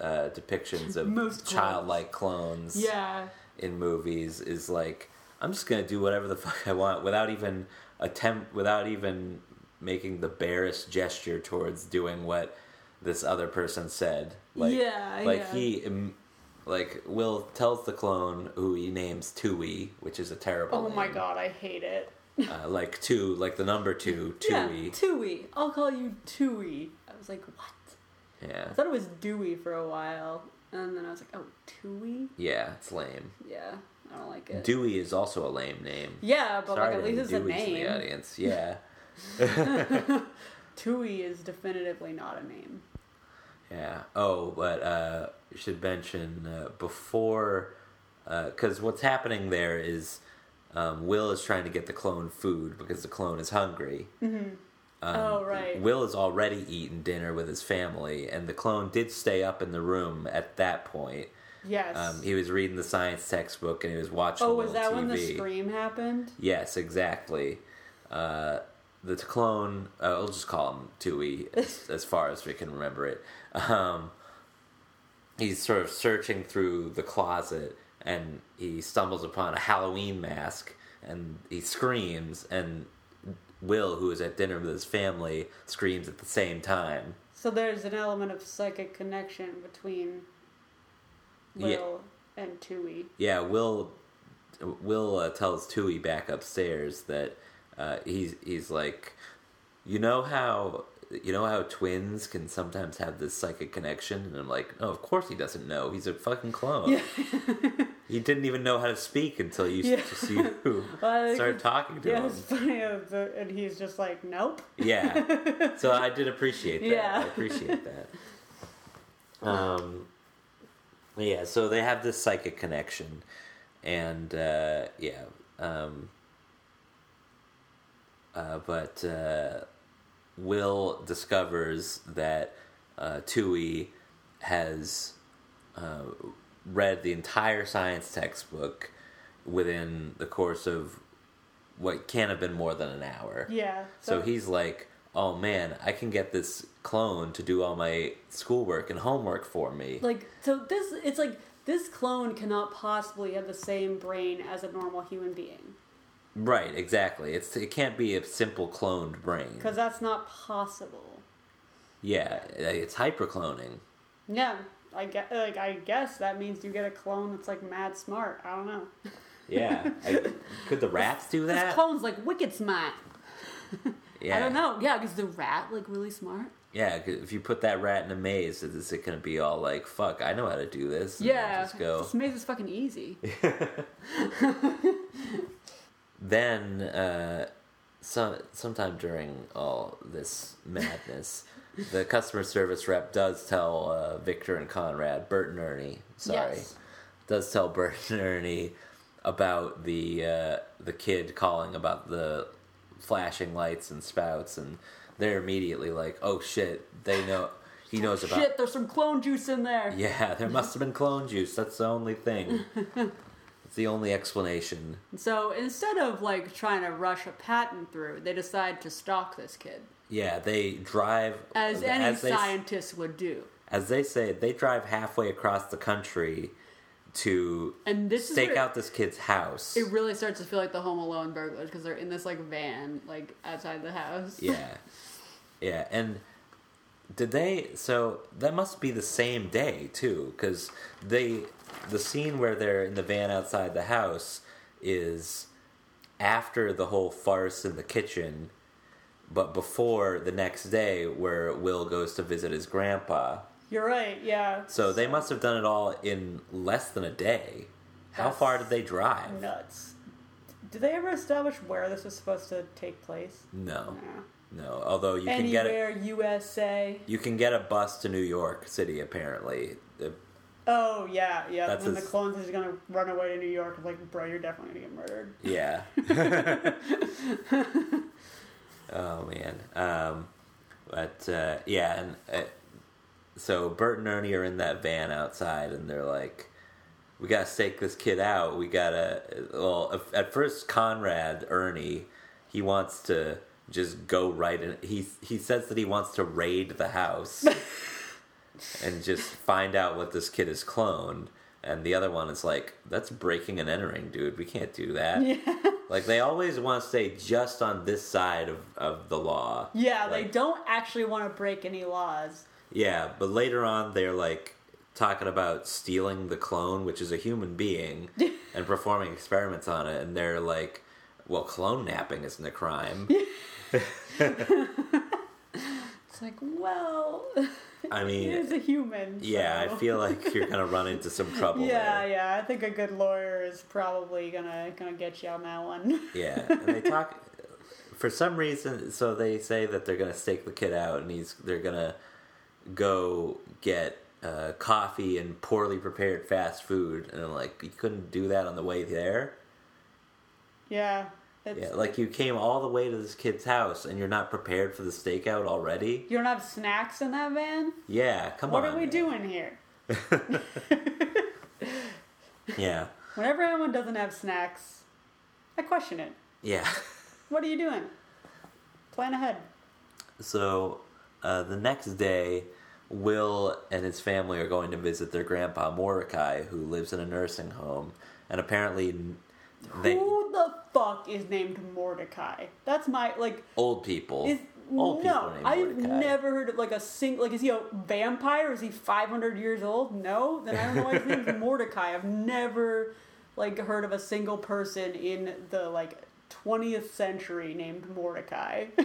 uh, depictions of Most childlike clones Yeah, in movies, is like I'm just gonna do whatever the fuck I want without even attempt, without even making the barest gesture towards doing what this other person said. Like, Yeah, like yeah. he, im- like Will tells the clone who he names Twoie, which is a terrible. Oh my god, I hate it. Uh, like two, like the number two, Twoie. Yeah, Twoie. I'll call you Twoie. I was like, what? Yeah, I thought it was Dewey for a while, and then I was like, oh, Twoie? yeah, it's lame. Yeah, I don't like it. Dewey is also a lame name. yeah, but Sorry like at least it's a Deweys in the audience. Yeah, Twoie is definitively not a name. yeah. Oh, but uh, should mention uh, before, because what's happening there is um, Will is trying to get the clone food because the clone is hungry. Um, oh right. Will has already eaten dinner with his family, and the clone did stay up in the room at that point. yes. Um, he was reading the science textbook and he was watching. oh, was that when the TV. scream happened? Yes, exactly. Uh, the clone, uh, I'll just call him Twoie as, as far as we can remember it. Um, he's sort of searching through the closet and he stumbles upon a Halloween mask and he screams and Will, who is at dinner with his family, screams at the same time. So there's an element of psychic connection between Yeah. Will and Twoie. Yeah, Will Will uh, tells Twoie back upstairs that uh, he's he's like, you know how you know how twins can sometimes have this psychic connection, and I'm like, no, of course he doesn't know. He's a fucking clone. Yeah. he didn't even know how to speak until you Yeah. just you I think started talking to Yeah, him. funny, uh, and he's just like, nope. Yeah. So I did appreciate that. Yeah. I appreciate that. Um, yeah, so they have this psychic connection, and uh, yeah, um, uh, but uh, Will discovers that uh, Twoie has uh, read the entire science textbook within the course of what can't have been more than an hour. Yeah. So he's like, "Oh man, I can get this clone to do all my schoolwork and homework for me." like so this it's like this clone cannot possibly have the same brain as a normal human being right, exactly. It's it can't be a simple cloned brain. because that's not possible. Yeah, uh, it's hypercloning. Yeah, I guess, like I guess that means you get a clone that's like mad smart. I don't know. Yeah, I, could the rats do This that? clone's like wicked smart. Yeah, I don't know. Yeah, because the rat like really smart? Yeah, if you put that rat in a maze, is it gonna be all like, "Fuck, I know how to do this"? and Yeah. just go. This maze is fucking easy. then uh, some sometime during all this madness, the customer service rep does tell uh, Victor and Conrad, Bert and Ernie, sorry, Yes. does tell Bert and Ernie about the uh, the kid calling about the flashing lights and spouts, and they're immediately like, "Oh shit!" They know he knows about. Shit, there's some clone juice in there. Yeah, there must have been clone juice. That's the only thing. it's the only explanation. So instead of like trying to rush a patent through, they decide to stalk this kid, Yeah, they drive as any as they, scientist would do. as they say, they drive halfway across the country to And this stake out this kid's house. It really starts to feel like the Home Alone burglars because they're in this like van, like outside the house. yeah, yeah, and did they? So that must be the same day too, because they the scene where they're in the van outside the house is after the whole farce in the kitchen, but before the next day where Will goes to visit his grandpa. You're right. Yeah. So they must have done it all in less than a day. How That's far did they drive? nuts. Did they ever establish where this was supposed to take place? No. Yeah. No, although you can get Anywhere. USA. You can get a bus to New York City. Apparently, The- Oh yeah, yeah. That's when his- the clones is gonna run away to New York, I'm like, bro, you're definitely gonna get murdered. yeah. oh man. Um, but uh, yeah, and uh, so Bert and Ernie are in that van outside, and they're like, "We gotta stake this kid out. We gotta." Well, at first, Conrad Ernie, he wants to just go right in. He he says that he wants to raid the house and just find out what this kid is cloned. And the other one is like, "That's breaking and entering, dude. We can't do that." Yeah. Like they always want to stay just on this side of, of the law. Yeah, they don't actually want to break any laws. Yeah, but later on they're like talking about stealing the clone, which is a human being, and performing experiments on it, and they're like, "Well, clone napping isn't a crime." It's like, well, I mean, is a human. yeah, I feel like you're gonna run into some trouble. Yeah, there. yeah. I think a good lawyer is probably gonna gonna get you on that one. Yeah, and they talk for some reason. So they say that they're gonna stake the kid out, and he's they're gonna go get uh, coffee and poorly prepared fast food, and I'm like, you couldn't do that on the way there. yeah. Yeah, like you came all the way to this kid's house, and you're not prepared for the stakeout already. you don't have snacks in that van. Yeah, come What on. What are we doing here? Yeah, Whenever anyone doesn't have snacks, I question it. yeah. What are you doing? Plan ahead. So uh, the next day, Will and his family are going to visit their grandpa Mordecai, who lives in a nursing home, and apparently they Who fuck is named Mordecai? That's my like. old people. Is old no, people named I've never heard of like a single Like, is he a vampire? Is he five hundred years old? No, then I don't know why his name is Mordecai. I've never like heard of a single person in the like twentieth century named Mordecai.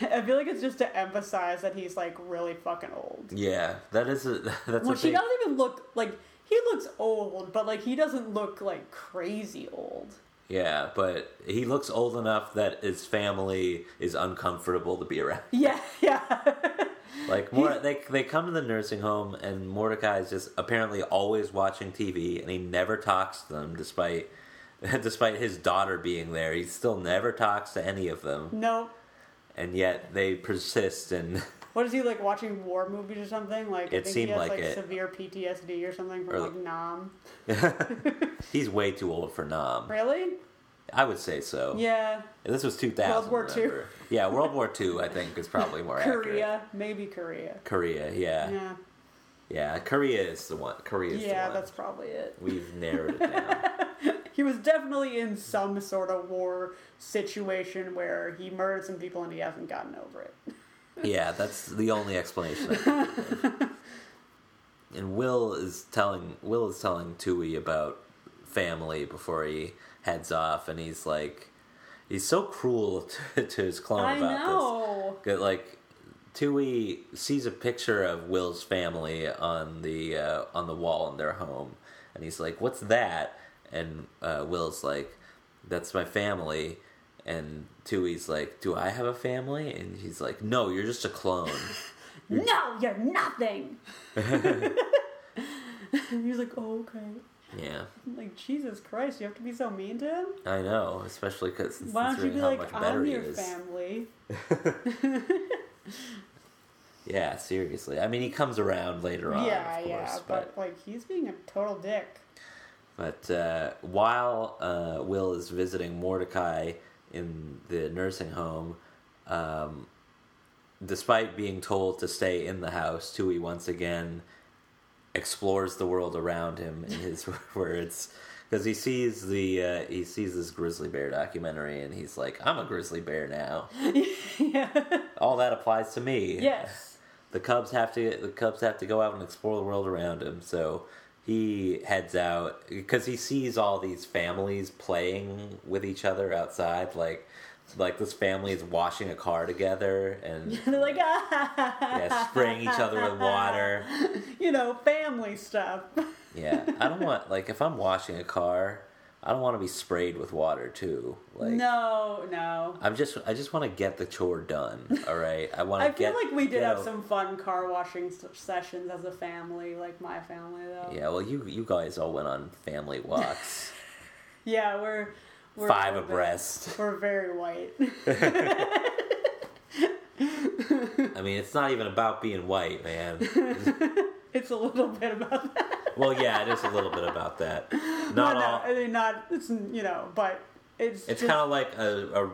I feel like it's just to emphasize that he's like really fucking old. Yeah, that is a that's a Which he big. doesn't even look like. He looks old, but like he doesn't look like crazy old. Yeah, but he looks old enough that his family is uncomfortable to be around. Yeah, yeah. Like more, they they come to the nursing home, and Mordecai is just apparently always watching TV, and he never talks to them, despite despite his daughter being there. He still never talks to any of them, no. and yet they persist. And What is he like watching war movies or something? Like I It think seemed he has like like, it. severe PTSD or something from Or- like Nam. he's way too old for Nam. Really? I would say so. Yeah. This was two thousand. World War II. Yeah, World War Two. I think is probably more accurate. Korea, maybe Korea. Korea. Yeah. Yeah. Yeah. Korea is the one. Korea is Yeah, the one. that's probably it. We've narrowed it down. He was definitely in some sort of war situation where he murdered some people and he hasn't gotten over it. Yeah, that's the only explanation. I can think of. and Will is telling Will is telling Twoie about family before he heads off, and he's like, he's so cruel to, to his clone I about know. this. Like, Twoie sees a picture of Will's family on the uh, on the wall in their home, and he's like, "What's that?" And uh, Will's like, "That's my family." And Twoie's like, "Do I have a family?" And he's like, "No, you're just a clone." No, you're nothing. he was like, oh, okay. yeah, like, Jesus Christ, you have to be so mean to him? I know, especially because Why don't you be like, better I'm your family? Yeah, seriously. I mean, he comes around later on, yeah, of course, yeah, but but, like, he's being a total dick. But uh, while uh, Will is visiting Mordecai in the nursing home, um, despite being told to stay in the house, Twoie once again explores the world around him in his words. Because he sees the uh, he sees this grizzly bear documentary and he's like, I'm a grizzly bear now. yeah. All that applies to me. Yes. the Cubs have to the Cubs have to go out and explore the world around him. So he heads out because he sees all these families playing with each other outside. Like like this family is washing a car together and They're like, ah, yeah, spraying each other with water. you know, family stuff. Yeah, I don't want like if I'm washing a car, I don't want to be sprayed with water too. Like no, no. I'm just I just want to get the chore done. All right, I want to. I feel get, like we did have some fun car washing sessions as a family, like my family though. Yeah, well, you you guys all went on family walks, Yeah, we're, we're five we're abreast. We're very white. I mean, it's not even about being white, man. it's a little bit about that. Well, yeah, it is a little bit about that. Not no, all. I mean, not it's you know, but it's It's kind of like a a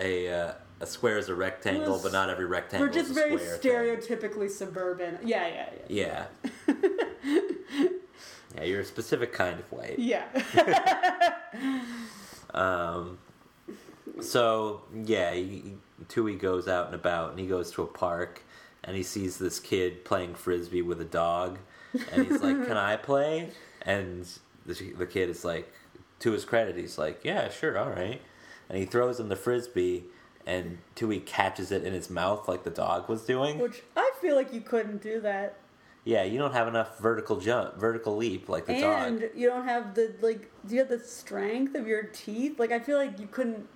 a, uh, a square is a rectangle, We're but not every rectangle. we're just is a very square thing. stereotypically suburban. Yeah, yeah, yeah. Yeah. yeah, you're a specific kind of white. Yeah. Um, so yeah, he- Twoie goes out and about, and he goes to a park, and he sees this kid playing frisbee with a dog, and he's like, "Can I play?" And the, the kid is like, to his credit, he's like, "Yeah, sure, all right," and he throws him the frisbee, and Twoie catches it in his mouth like the dog was doing. Which I feel like you couldn't do that. Yeah, you don't have enough vertical jump, vertical leap like the and dog. you don't have the like do you have the strength of your teeth? Like I feel like you couldn't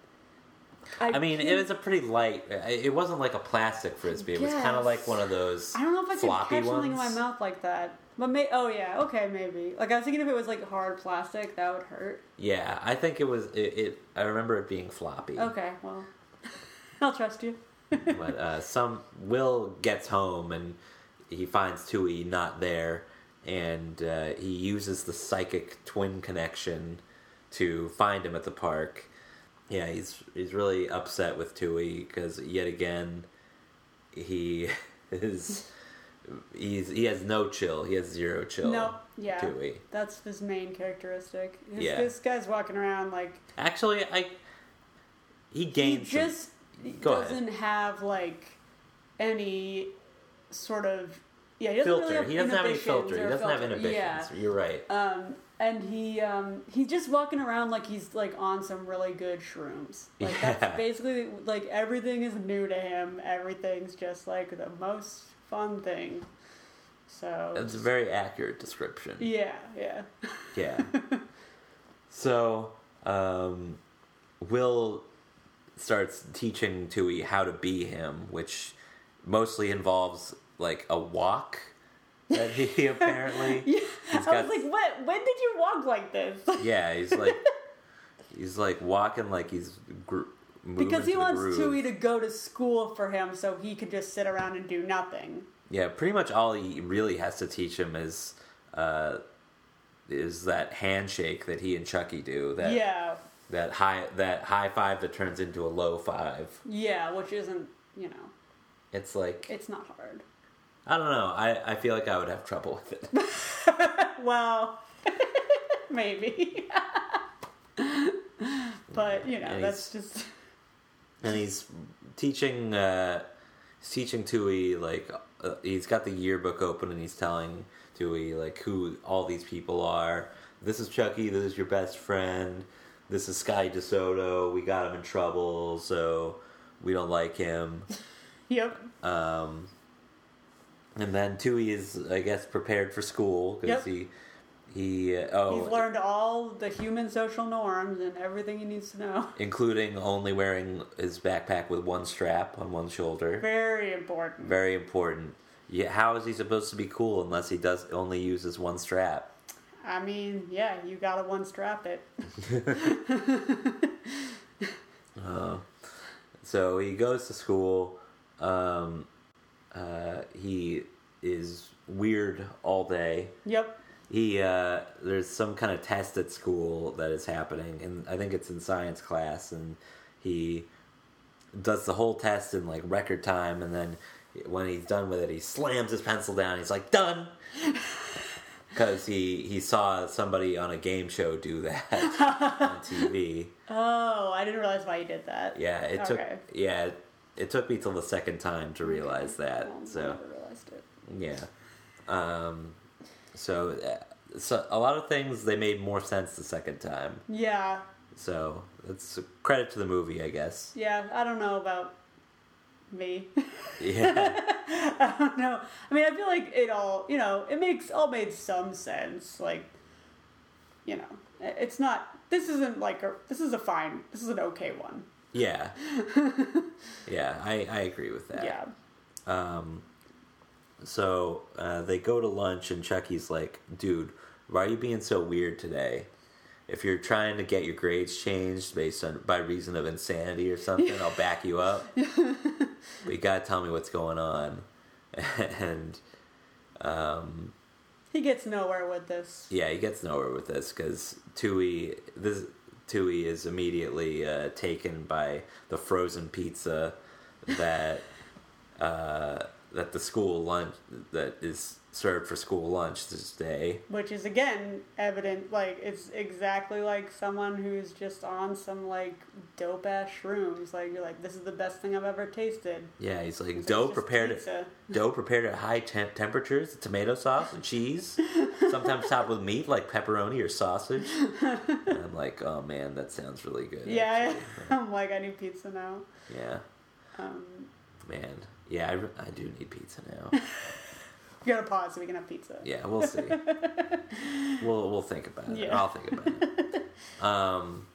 I mean, it was a pretty light. It wasn't like a plastic frisbee. It was kind of like one of those. I don't know if I could catch something in my mouth like that. But may oh yeah, okay, maybe. Like I was thinking if it was like hard plastic, that would hurt. Yeah, I think it was. It. it I remember it being floppy. Okay, well, I'll trust you. but uh, some Will gets home and he finds Twoie not there, and uh, he uses the psychic twin connection to find him at the park. Yeah, he's he's really upset with Twoie because yet again he is he's he has no chill. He has zero chill. No, yeah, Twoie. that's his main characteristic. His, Yeah. This guy's walking around like Actually, I he he gained some- just Go ahead. doesn't have like any sort of yeah. He doesn't filter. really have he doesn't have any filter. He doesn't have inhibitions. Yeah. You're right. Um, and he um, he's just walking around like he's like on some really good shrooms. Like Yeah. that's basically like everything is new to him. Everything's just like the most fun thing. So It's a very accurate description. yeah, yeah, Yeah. so, um, Will starts teaching Twoie how to be him, which mostly involves like a walk that he apparently. yeah. He's I got- was like, what? When did you walk like this? Yeah, he's like he's like walking like he's gr- because he wants groove. Twoie to go to school for him, so he could just sit around and do nothing. Yeah, pretty much all he really has to teach him is uh, is that handshake that he and Chucky do. That yeah, that high that high five that turns into a low five. yeah, which isn't you know, It's like it's not hard. I don't know. I, I feel like I would have trouble with it. Well, maybe. but you know, And that's just and he's teaching uh, he's teaching Twoie like uh, he's got the yearbook open and he's telling Twoie like who all these people are. This is Chucky. This is your best friend. This is Sky DeSoto. We got him in trouble, so we don't like him. yep. Um, and then Twoie is, I guess, prepared for school because Yep. he he uh, oh He's learned all the human social norms and everything he needs to know. including only wearing his backpack with one strap on one shoulder. Very important. Very important. Yeah, how is he supposed to be cool unless he does only uses one strap? I mean, yeah, you gotta one strap it. Uh, so he goes to school. Um, uh, he is weird all day. Yep. He uh, there's some kind of test at school that is happening, and I think it's in science class, and he does the whole test in like record time, and then when he's done with it, he slams his pencil down. He's like, "Done," because he he saw somebody on a game show do that on TV. Oh, I didn't realize why you did that. Yeah, it took yeah it, it took me till the second time to realize that. Well, I So never realized it. yeah. Um, so, uh, so a lot of things they made more sense the second time. Yeah, So it's a credit to the movie, I guess. yeah. I don't know about me. Yeah, I don't know. I mean, I feel like it all, you know, it makes all made some sense. Like, you know, It's not. This isn't like a. This is a fine. This is an okay one. Yeah. yeah, I, I agree with that. Yeah. Um, so uh, they go to lunch, and Chucky's like, dude, why are you being so weird today? If you're trying to get your grades changed based on by reason of insanity or something, I'll back you up. but you gotta tell me what's going on. And um, He gets nowhere with this. yeah, he gets nowhere with this because Twoie this Twoie is immediately uh, taken by the frozen pizza that uh, that the school lunch that is served for school lunch this day. Which is again evident, like it's exactly like someone who's just on some like dope ass shrooms. Like you're like, this is the best thing I've ever tasted. Yeah, he's like dough prepared at dough prepared at high temp- temperatures, tomato sauce and cheese, sometimes topped with meat like pepperoni or sausage. And I'm like, oh man, that sounds really good. Yeah. I'm like, I need pizza now. yeah, Um, man, yeah, I, re- I do need pizza now. we gotta pause so we can have pizza. Yeah, we'll see. we'll we'll think about it. Yeah. I'll think about it. Um,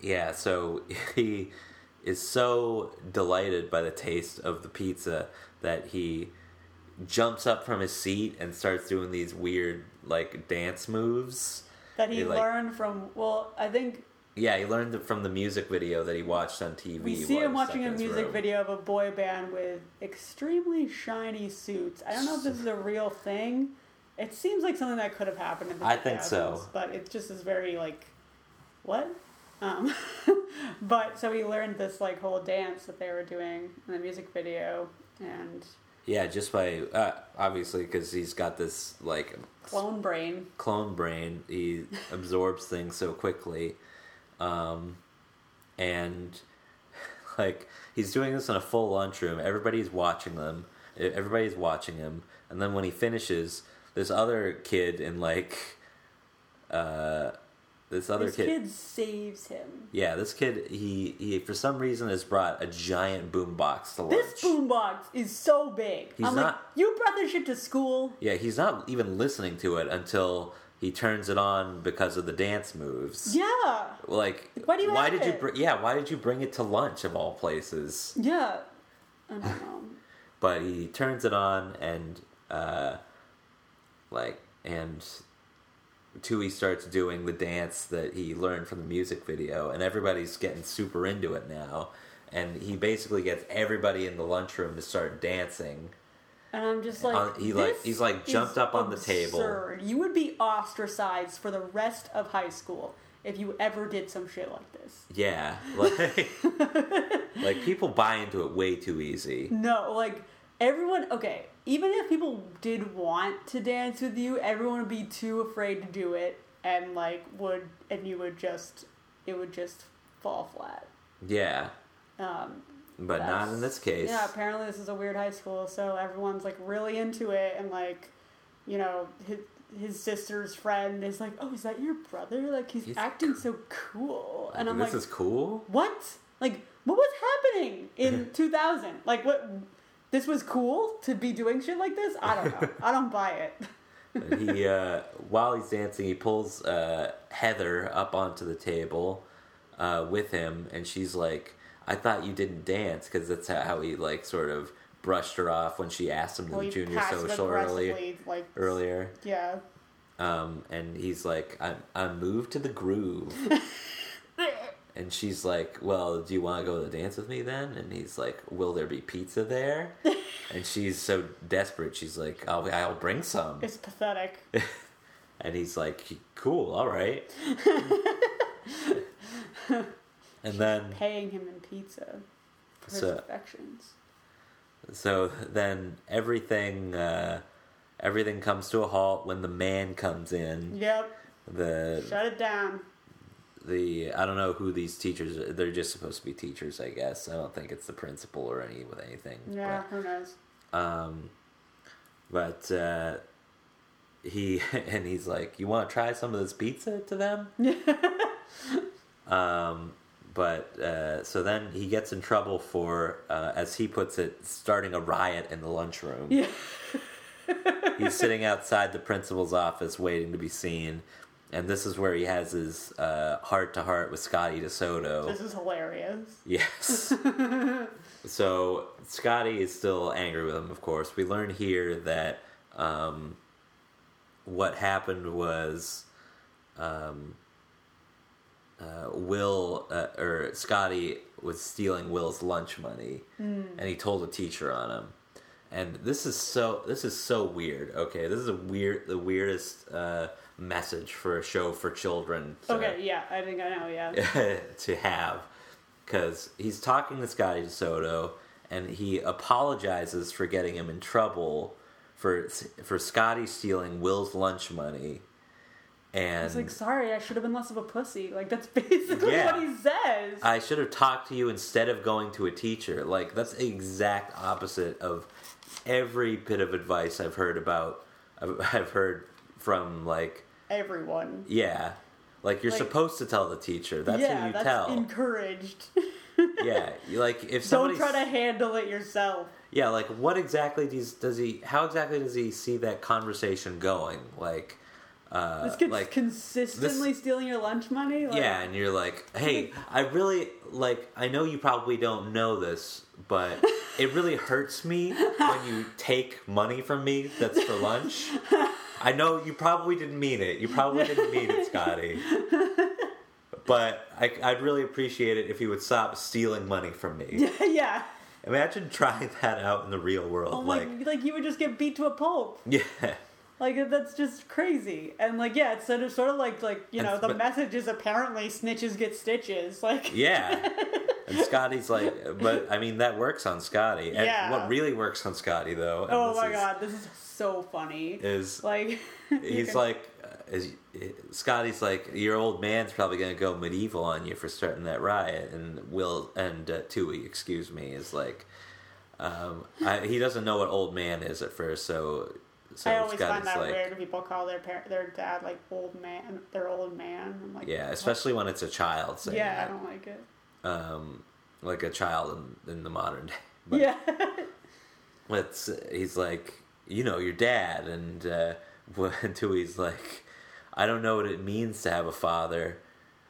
yeah. So he is so delighted by the taste of the pizza that he jumps up from his seat and starts doing these weird like dance moves. That he He, like- learned from. Well, I think Yeah, he learned it from the music video that he watched on TV. we see him watching a music room. video of a boy band with extremely shiny suits. I don't know if this is a real thing. It seems like something that could have happened in the I think so. but it just is very like, what? Um, but so he learned this like whole dance that they were doing in the music video and Yeah, just by uh, obviously because he's got this like clone brain. clone brain he absorbs things so quickly um and like he's doing this in a full lunchroom everybody's watching them everybody's watching him and then when he finishes this other kid in like uh this other This kid, kid saves him. yeah this kid he he for some reason has brought a giant boombox to lunch This boombox is so big. He's I'm like, you brought this shit to school. yeah he's not even listening to it until he turns it on because of the dance moves Yeah. Like, Why do you why did you? Br- yeah, why did you bring it to lunch of all places? Yeah. I don't know. But he turns it on and, uh, like, and Twoie starts doing the dance that he learned from the music video, and everybody's getting super into it now. And he basically gets everybody in the lunchroom to start dancing. And I'm just like, On- he, like- this he's, like, jumped up on the table. absurd. You would be ostracized for the rest of high school if you ever did some shit like this. Yeah, like, like people buy into it way too easy. No, like everyone. Okay, even if people did want to dance with you, everyone would be too afraid to do it, and like would, and you would just, it would just fall flat. Yeah, Um, but not in this case. Yeah, apparently this is a weird high school, so everyone's like really into it, and like, you know, his, his sister's friend is like, "Oh, is that your brother? Like he's, He's acting so cool." And I'm this like, "This is cool. "What? Like, what was happening in 2000? Like, what? This was cool to be doing shit like this? I don't know. I don't buy it." he uh, while he's dancing, he pulls uh, Heather up onto the table uh, with him, and she's like, "I thought you didn't dance," because that's how, he like sort of brushed her off when she asked him to Well, the junior social earlier. like, Earlier, yeah. um, and he's like, "I'm I'm moved to the groove." And she's like, "Well, do you want to go to the dance with me then?" And he's like, "Will there be pizza there?" and she's so desperate, she's like, "I'll I'll bring some." It's pathetic. And he's like, "Cool, all right." And then, Paying him in pizza for his So- affections. so then everything, uh, everything comes to a halt when the man comes in. Yep. The Shut it down. the I don't know who these teachers. are. They're just supposed to be teachers, I guess. I don't think it's the principal or any with anything. Yeah, who knows? But, um, but uh, he and he's like, "You want to try some of this pizza?" To them. um, but uh, so then he gets in trouble for, uh, as he puts it, starting a riot in the lunchroom. Yeah. He's sitting outside the principal's office waiting to be seen, and this is where he has his heart to heart with Scotty DeSoto. This is hilarious. Yes. so Scotty is still angry with him, of course. We learn here that um, what happened was um, uh, Will uh, or Scotty was stealing Will's lunch money, and he told a teacher on him. And this is so this is so weird. Okay, this is a weird the weirdest uh, message for a show for children. to- Okay, yeah, I think I know, yeah. to have because he's talking to Scotty DeSoto and he apologizes for getting him in trouble for for Scotty stealing Will's lunch money. And It's like, sorry, I should have been less of a pussy. Like, that's basically Yeah. what he says. I should have talked to you instead of going to a teacher. Like that's the exact opposite of every bit of advice I've heard about. I've, I've heard from like Everyone. yeah, like you're Like- supposed to tell the teacher. That's yeah, who you that's tell. encouraged. yeah, like if somebody. Don't try to handle it yourself. Yeah, like what exactly does does he? How exactly does he see that conversation going? Like, uh, This kid's like consistently stealing your lunch money. Like, yeah, and you're like, hey, I really like. I know you probably don't know this, but it really hurts me when you take money from me that's for lunch. I know you probably didn't mean it. You probably didn't mean it, Scotty. But I, I'd really appreciate it if you would stop stealing money from me. yeah. Imagine trying that out in the real world. Oh, like, like, like you would just get beat to a pulp. yeah. Like that's just crazy. And like, yeah, it's sort of sort of like like you And- know the but- message is apparently snitches get stitches. Like Yeah. And Scotty's like, but I mean, that works on Scotty. And Yeah. what really works on Scotty, though, oh my is- god, this is so funny. is Like he's can- like, uh, is, Scotty's like, your old man's probably going to go medieval on you for starting that riot. And Will, and uh, Twoie, excuse me, is like, um, I, he doesn't know what old man is at first, so. So I always find that like, weird when people call their par- their dad like old man, their old man. I'm like, yeah, what? especially when it's a child saying yeah, I don't like it. Um, like a child in, in the modern day. But, yeah, It's, he's like, you know, your dad, and uh, Twoie's like, I don't know what it means to have a father,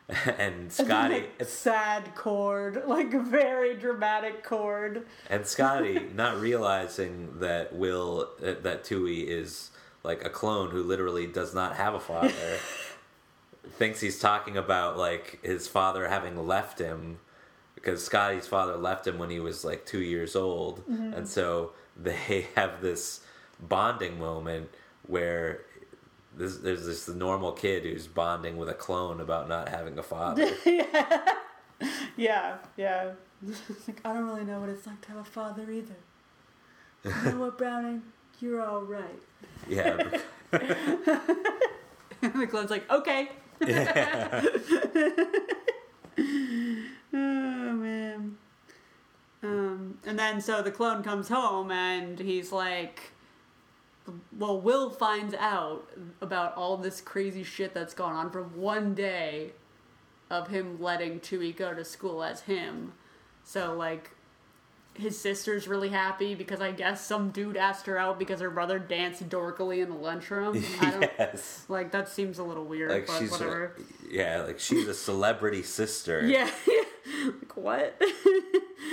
and Scotty, like, sad chord, like a very dramatic chord. and Scotty, not realizing that Will, uh, that Twoie is like a clone who literally does not have a father, thinks he's talking about like his father having left him because Scotty's father left him when he was like two years old, and so they have this bonding moment where this, there's this normal kid who's bonding with a clone about not having a father. Yeah, yeah. It's like I don't really know what it's like to have a father either. You know what, Browning? You're all right. yeah, the clone's like, okay. oh man. Um, and then so the clone comes home and he's like, well, Will finds out about all this crazy shit that's gone on from one day of him letting Twoie go to school as him. So like his sister's really happy because I guess some dude asked her out because her brother danced dorkily in the lunchroom. I don't yes. like that seems a little weird, Like but she's whatever. yeah, like she's a celebrity sister. Yeah. like what?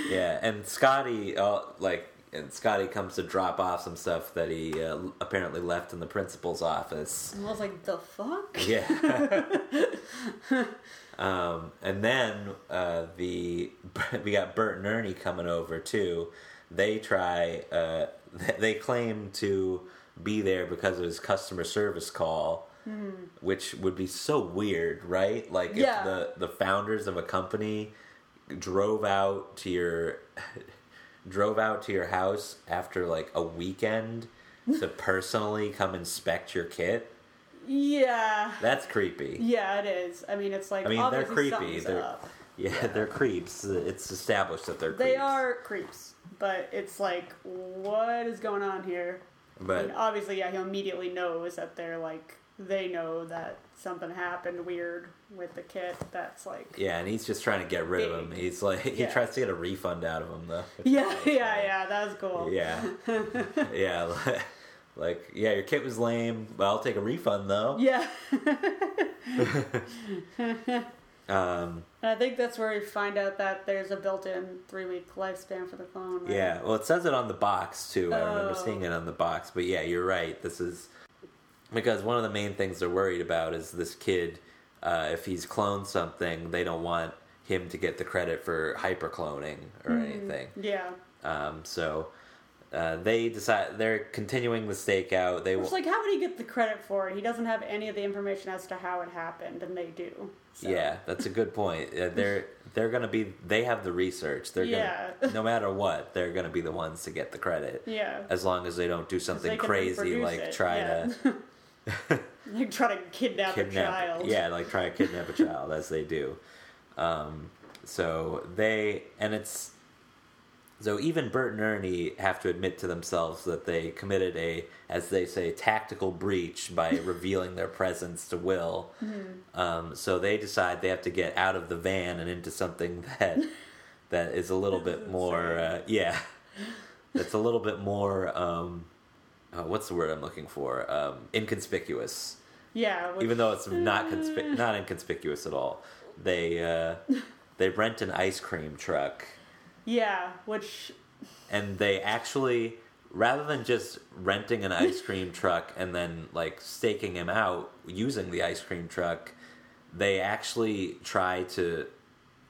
Yeah, and Scotty, uh, like, and Scotty comes to drop off some stuff that he uh, apparently left in the principal's office. I was like, the fuck? Yeah. um, and then uh, the we got Bert and Ernie coming over too. They try. Uh, they claim to be there because of his customer service call. Which would be so weird, right? Like Yeah. if the, the founders of a company drove out to your drove out to your house after like a weekend to personally come inspect your kit. Yeah. That's creepy. Yeah, it is. I mean, it's like I mean, they're creepy. They're up. yeah, they're creeps. It's established that they're creeps. They are creeps, but it's like, what is going on here? But and obviously, yeah, he immediately knows that they're like, they know that something happened weird with the kit. That's like, yeah, and he's just trying to get rid of him. He's like he Yeah. tries to get a refund out of him though. yeah, yeah, funny. yeah, that was cool. Yeah, yeah. Like, yeah, your kit was lame, but I'll take a refund though. Yeah. Um, And I think that's where you find out that there's a built-in three-week lifespan for the phone Right? yeah, well, it says it on the box too. I remember Oh. seeing it on the box, but yeah, you're right. This is because one of the main things they're worried about is this kid. Uh, if he's cloned something, they don't want him to get the credit for hyper cloning or Mm-hmm. anything. Yeah. Um, so uh, they decide they're continuing the stakeout. They Which, will, like, how would he get the credit for it? He doesn't have any of the information as to how it happened, and they do. So. yeah, that's a good point. Uh, they're they're gonna be they have the research. They're Yeah. gonna no matter what, they're gonna be the ones to get the credit. Yeah. As long as they don't do something crazy like it, try yeah. to Like, try to kidnap, a child. yeah like try to kidnap a child as they do. Um, so they and it's so even bert and ernie have to admit to themselves that they committed a as they say tactical breach by revealing their presence to will. Mm-hmm. um, so they decide they have to get out of the van and into something that that is a little bit more uh, yeah. That's a little bit more um, uh, what's the word i'm looking for um, inconspicuous Yeah. which- even though it's not conspi- not inconspicuous at all. They uh, they rent an ice cream truck, Yeah, which. and they actually rather than just renting an ice cream truck and then like staking him out using the ice cream truck, they actually try to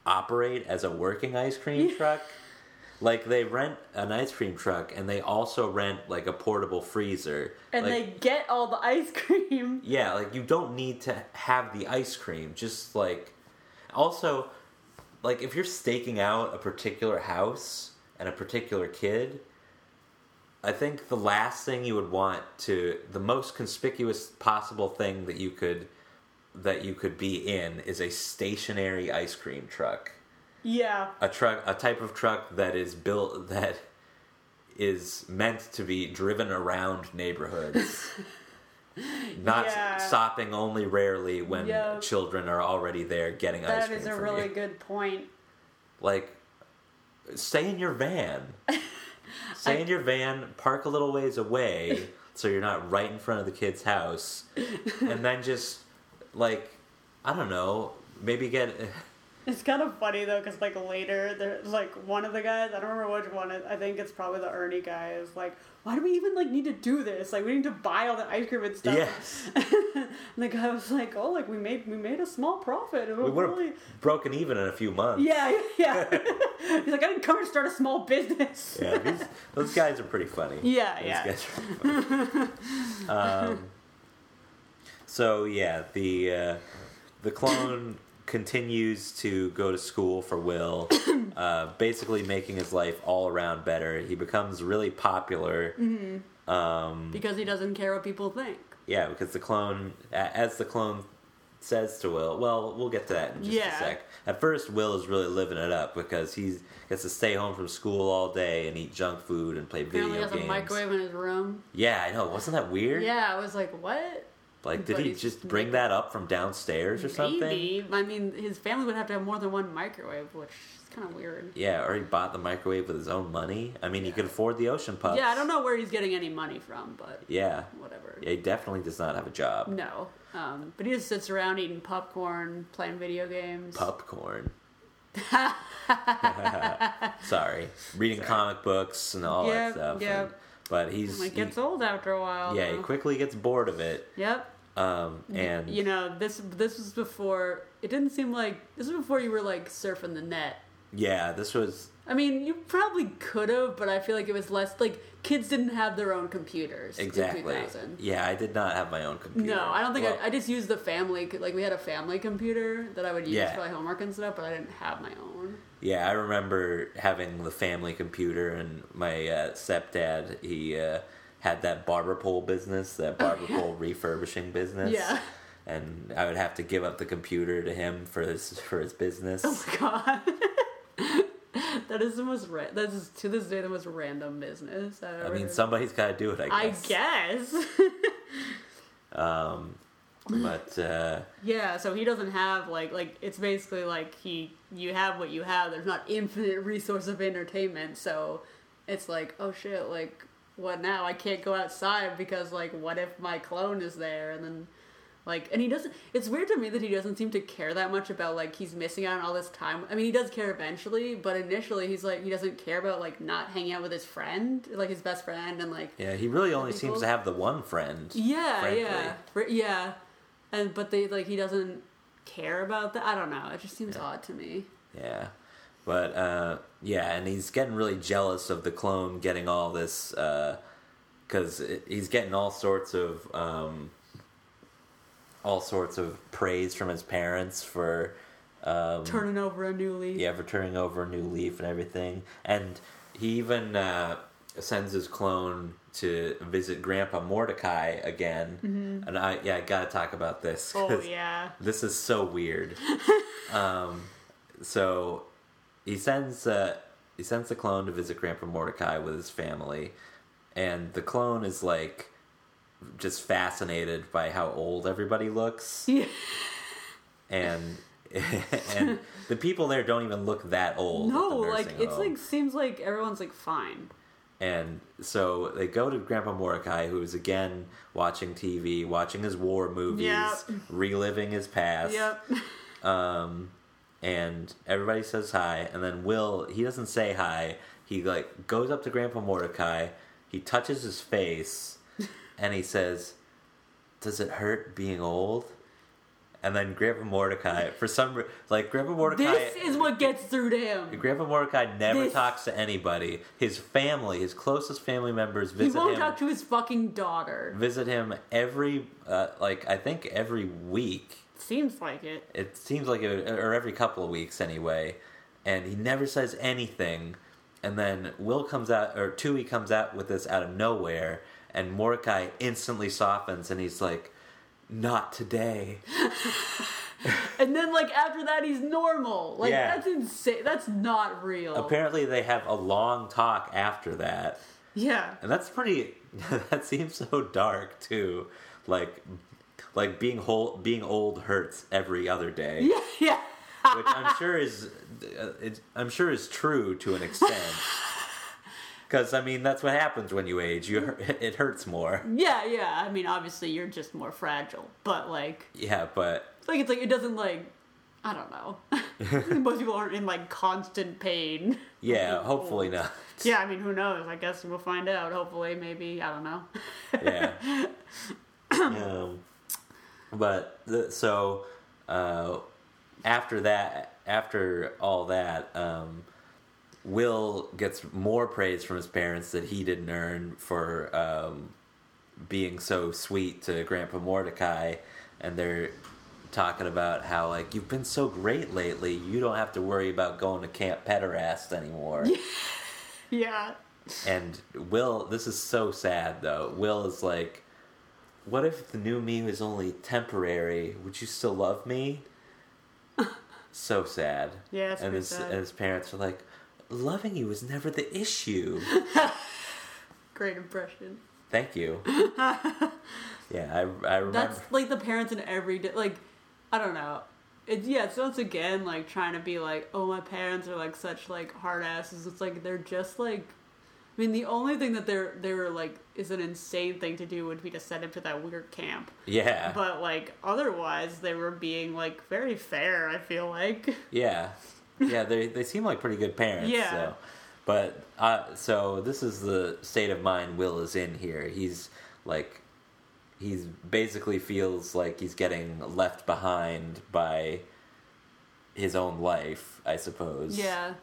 operate as a working ice cream truck. Like they rent an ice cream truck and they also rent like a portable freezer. And like, they get all the ice cream. Yeah, like you don't need to have the ice cream. Just like also like if you're staking out a particular house and a particular kid, I think the last thing you would want to the most conspicuous possible thing that you could that you could be in is a stationary ice cream truck. Yeah. A truck a type of truck that is built that is meant to be driven around neighborhoods. Not Yeah. stopping only rarely when Yeah. children are already there getting ice That cream is a really you. good point. Like, stay in your van. stay in your van, park a little ways away so you're not right in front of the kid's house, and then just like, I don't know, maybe get. It's kind of funny though, because like later, there's like one of the guys. I don't remember which one. I think it's probably the Ernie guy. Is like, why do we even like need to do this? Like, we need to buy all the ice cream and stuff. Yes, and the guy was like, oh, like we made we made a small profit. It we would have really. broken even in a few months. Yeah, yeah. He's like, I didn't come here to start a small business. Yeah, these, those guys are pretty funny. Yeah, Those yeah. guys are funny. um, so yeah, the uh, the clone continues to go to school for Will, uh, basically making his life all around better. He becomes really popular. Mm-hmm. Um, Because he doesn't care what people think. yeah, because the clone, as the clone says to Will, well, we'll get to that in just Yeah. a sec. At first, Will is really living it up because he gets to stay home from school all day and eat junk food and play video Apparently, has games. a microwave in his room. Yeah, I know. Wasn't that weird? Yeah, I was like, what? Like, did But he just bring that up from downstairs or something? Maybe. I mean, his family would have to have more than one microwave, which is kind of weird. Yeah, or he bought the microwave with his own money. I mean, he could afford the ocean pups. Yeah, I don't know where he's getting any money from, but Yeah. whatever. Yeah, he definitely does not have a job. No. Um, but he just sits around eating popcorn, playing video games. Popcorn. Sorry. Reading comic books and all Yep, that stuff. Yeah. but he's. It he- gets old after a while. yeah, though. he quickly gets bored of it. Yep. Um, and. You know, this this was before. It didn't seem like this was before you were like surfing the net. yeah, this was. I mean, you probably could have, but I feel like it was less like kids didn't have their own computers Exactly. in 2000. Yeah, I did not have my own computer. No, I don't think Well, I, I just used the family. Like we had a family computer that I would use Yeah. for my homework and stuff, but I didn't have my own. Yeah, I remember having the family computer, and my uh, stepdad he uh, had that barber pole business, that barber pole refurbishing business. Oh, Yeah. and I would have to give up the computer to him for his for his business. Oh my god. that is the most ra- that is to this day the most random business I ever mean, somebody's got to do it. I I guess. guess. Um, but uh, yeah, so he doesn't have like like it's basically like he you have what you have. There's not infinite resource of entertainment, so it's like oh shit, like what now? I can't go outside because like what if my clone is there and then like and he doesn't it's weird to me that he doesn't seem to care that much about like he's missing out on all this time. I mean he does care eventually, but initially he's like he doesn't care about like not hanging out with his friend, like his best friend and like Yeah, he really only People- seems to have the one friend. Yeah, frankly. yeah. Yeah. And but they like he doesn't care about that. I don't know. It just seems odd to me. Yeah. But uh, yeah, and he's getting really jealous of the clone getting all this because he's getting all sorts of um, all sorts of praise from his parents for um, Turning over a new leaf. yeah for turning over a new leaf and everything, and he even uh, sends his clone to visit Grandpa Mordecai again. And I yeah I gotta talk about this. Mm-hmm. Oh yeah. this is so weird. um, so he sends uh, he sends the clone to visit Grandpa Mordecai with his family, and the clone is like just fascinated by how old everybody looks, Yeah. and and the people there don't even look that old. No, like nursing it's like seems like everyone's like fine. And so they go to Grandpa Mordecai, who is again watching TV, watching his war movies, Yep. reliving his past. Yep. um, and everybody says hi, and then Will he doesn't say hi. He like goes up to Grandpa Mordecai, he touches his face, and he says, "Does it hurt being old?" And then Grandpa Mordecai, for some like Grandpa Mordecai, This is what gets through to him. Grandpa Mordecai never This- talks to anybody. His family, his closest family members, visit him. He won't him. talk to his fucking daughter. visit him every, uh, like I think every week. Seems like it. It seems like it, or every couple of weeks anyway, and he never says anything. And then Will comes out, or Twoie comes out with this out of nowhere, and Mordecai instantly softens, and he's like, "Not today." And then like after that he's normal. Like Yeah. that's insane. That's not real. Apparently, they have a long talk after that, yeah. and that's pretty. that seems so dark too. Like, like being whole, being old hurts every other day. Yeah, yeah. which I'm sure is, uh, it's, I'm sure is true to an extent. Because I mean, that's what happens when you age. You it hurts more. Yeah, yeah. I mean, obviously you're just more fragile, but like, Yeah, but like it's like it doesn't like, I don't know. Most people aren't in like constant pain. yeah, hopefully not. Yeah, I mean, who knows? I guess we'll find out. Hopefully, maybe I don't know. Yeah. um, but the, so uh, after that, after all that, um, Will gets more praise from his parents that he didn't earn for um, being so sweet to Grandpa Mordecai, and they're talking about how like you've been so great lately. You don't have to worry about going to Camp Pederast anymore. Yeah. And Will, this is so sad though. Will is like, what if the new me was only temporary? Would you still love me? so sad. Yeah, it's and his sad. and his parents are like, loving you was never the issue. Great impression. Thank you. yeah, I I remember. That's like the parents in every day. like, I don't know. It, yeah, so it's again like trying to be like, oh, my parents are like such like hard asses. It's like they're just like, I mean, the only thing that they're they were like is an insane thing to do would be to send him to that weird camp. yeah, But like otherwise, they were being like very fair. I feel like. yeah, yeah. They they seem like pretty good parents. Yeah. So. But uh, so this is the state of mind Will is in here. He's like, he's basically feels like he's getting left behind by his own life, I suppose. Yeah.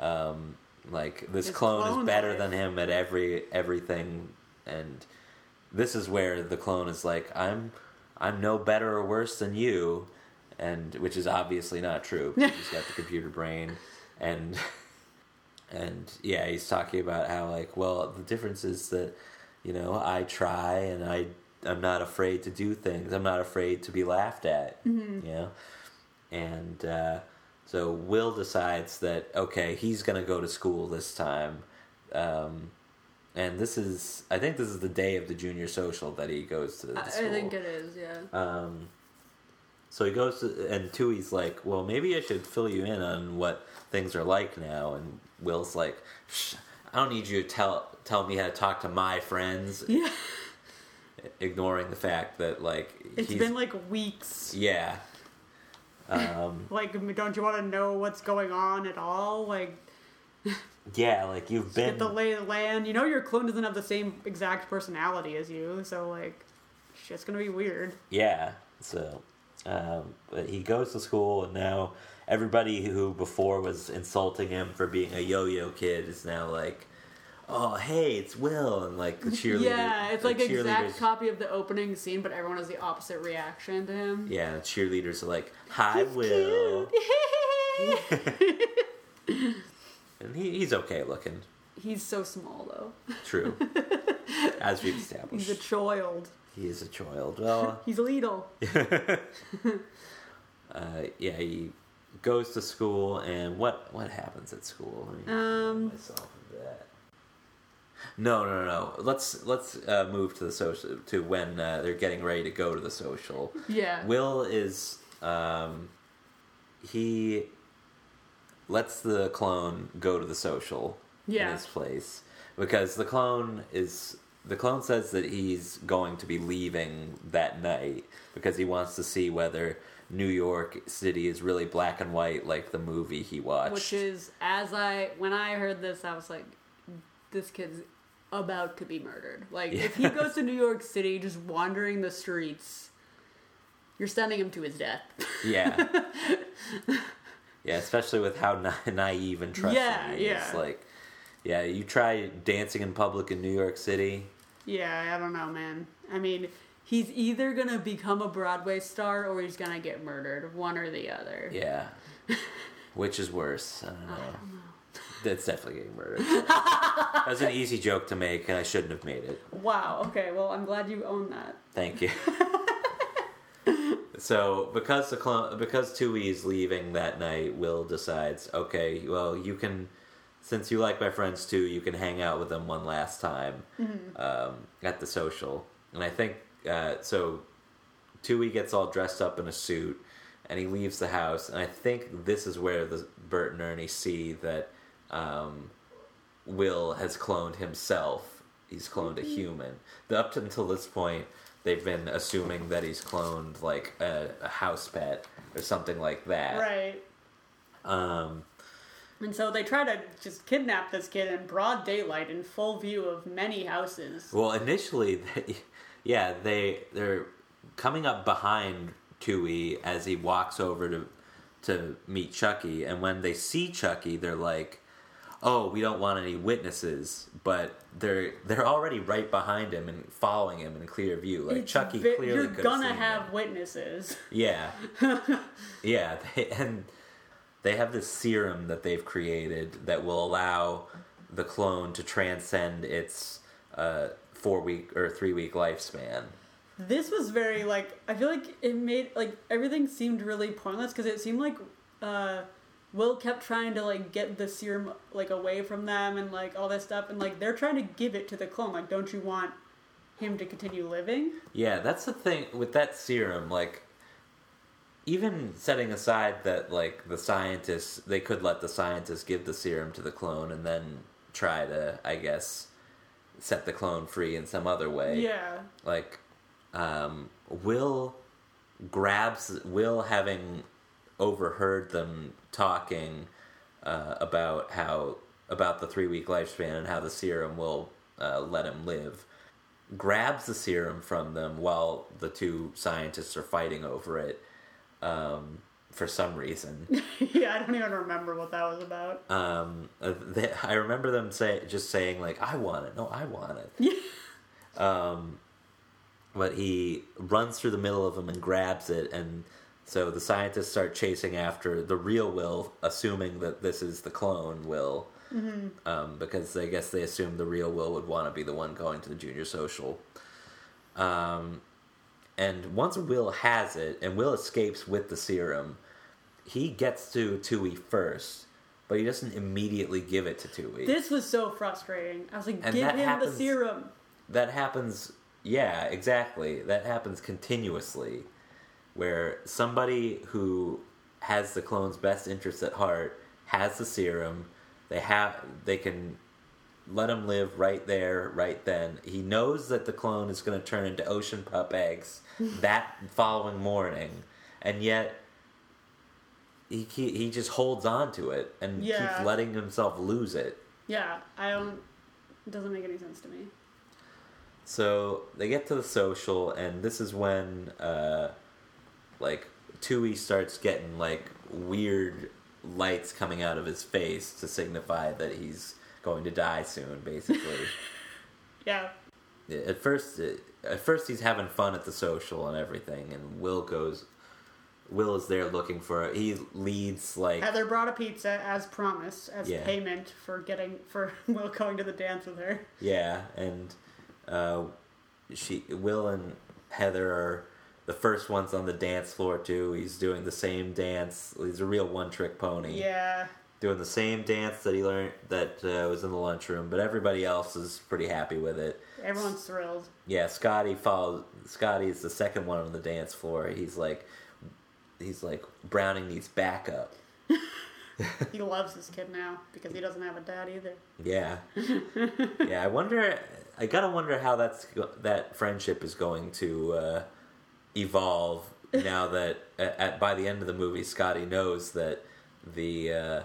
Um, like this clone, clone is better than him at every everything, and this is where the clone is like, I'm, I'm no better or worse than you, and which is obviously not true. He's got the computer brain, and and yeah, he's talking about how like, well, the difference is that, you know, I try and I I'm not afraid to do things. I'm not afraid to be laughed at. You know, and uh, so Will decides that okay, he's gonna go to school this time. Um, and this is, I think, this is the day of the junior social that he goes to the I, I think it is. Yeah. Um, so he goes to, and Twoie's like, well, maybe I should fill you in on what things are like now. And Will's like, Shh, I don't need you to tell tell me how to talk to my friends, Yeah. ignoring the fact that like It's been like weeks. yeah. Um, Like, don't you want to know what's going on at all? Like, yeah, like you've been get the lay of the land. You know, your clone doesn't have the same exact personality as you, so like, shit's gonna be weird. Yeah. So, um, but he goes to school, and now everybody who before was insulting him for being a yo-yo kid is now like, "Oh, hey, it's Will," and like the cheerleader. yeah, it's the like exact cody of the opening scene, but everyone has the opposite reaction to him. Yeah, the cheerleaders are like, "Hi, Will," and he, he's okay looking. He's so small though. True, as we've established, He's a child. he is a child. Well, He's little. uh, yeah, he goes to school, and what what happens at school? Let me Um, myself. No, no, no. Let's let's uh, move to the social to when uh, they're getting ready to go to the social. Yeah. Will is um, he lets the clone go to the social Yeah. in his place because the clone is the clone says that he's going to be leaving that night because he wants to see whether New York City is really black and white like the movie he watched. Which is, as I when I heard this, I was like, this kid's about to be murdered. Like, if he goes to New York City, just wandering the streets, you're sending him to his death. Yeah. yeah, especially with how na- naive and trusting Yeah, he is. yeah. Like, yeah, you try dancing in public in New York City. yeah, I don't know, man. I mean, he's either gonna become a Broadway star or he's gonna get murdered, one or the other. Yeah. Which is worse? I don't know. That's definitely getting murdered. that was an easy joke to make, and I shouldn't have made it. Wow. Okay. Well, I'm glad you own that. Thank you. so because the clone, because Twoie is leaving that night, Will decides, okay, well, you can, since you like my friends too, you can hang out with them one last time um, at the social. And I think uh, so. Twoie gets all dressed up in a suit, and he leaves the house. And I think this is where the Bert and Ernie see that um, Will has cloned himself. He's cloned a human. The, up until this point, they've been assuming that he's cloned like a, a house pet or something like that. Right. Um, And so they try to just kidnap this kid in broad daylight in full view of many houses. well, initially, they, yeah, they they're coming up behind Twoie as he walks over to to meet Chucky, and when they see Chucky, they're like, "Oh, we don't want any witnesses," but they're they're already right behind him and following him in clear view. Like It's Chucky ve- clearly You're gonna have him. witnesses. Yeah, yeah, they, and they have this serum that they've created that will allow the clone to transcend its uh, four week or three week lifespan. This was very like I feel like it made like everything seemed really pointless because it seemed like uh, Will kept trying to like get the serum like away from them and like all this stuff and like they're trying to give it to the clone. Like, don't you want him to continue living? Yeah, that's the thing with that serum. Like, even setting aside that like the scientists, they could let the scientists give the serum to the clone and then try to, I guess, set the clone free in some other way. Yeah. like um, Will grabs Will having overheard them talking uh, about how about the three week lifespan and how the serum will uh, let him live. Grabs the serum from them while the two scientists are fighting over it um, for some reason. yeah, I don't even remember what that was about. um, uh, they, I remember them say just saying like, "I want it." No, I want it. Um, but he runs through the middle of them and grabs it, and so the scientists start chasing after the real Will, assuming that this is the clone Will, um, because I guess they assume the real Will would want to be the one going to the junior social. Um, and once Will has it, and Will escapes with the serum, he gets to Twoie first, but he doesn't immediately give it to Twoie. This was so frustrating. I was like, And give him happens- the serum. that happens yeah exactly that happens continuously where somebody who has the clone's best interests at heart has the serum they have they can let him live right there, right then. He knows that the clone is going to turn into ocean pup eggs that following morning, and yet he he, he just holds on to it and Yeah. keeps letting himself lose it. Yeah, I don't. It doesn't make any sense to me. So they get to the social, and this is when, uh, like, Twoie starts getting like weird lights coming out of his face to signify that he's going to die soon. Basically, Yeah, at first, at first he's having fun at the social and everything, and Will goes. Will is there looking for. He leads like Heather brought a pizza as promised as Yeah. payment for getting for Will going to the dance with her. Yeah, and uh, she, Will, and Heather are the first ones on the dance floor too. He's doing the same dance. He's a real one-trick pony. Yeah, doing the same dance that he learned that uh, was in the lunchroom, but everybody else is pretty happy with it. everyone's thrilled. Yeah, Scotty follows. Scotty is the second one on the dance floor. He's like, he's like Browning needs backup. He loves this kid now because he doesn't have a dad either. Yeah, yeah. I wonder. I gotta wonder how that's that friendship is going to uh, evolve now that at, at by the end of the movie, Scotty knows that the uh,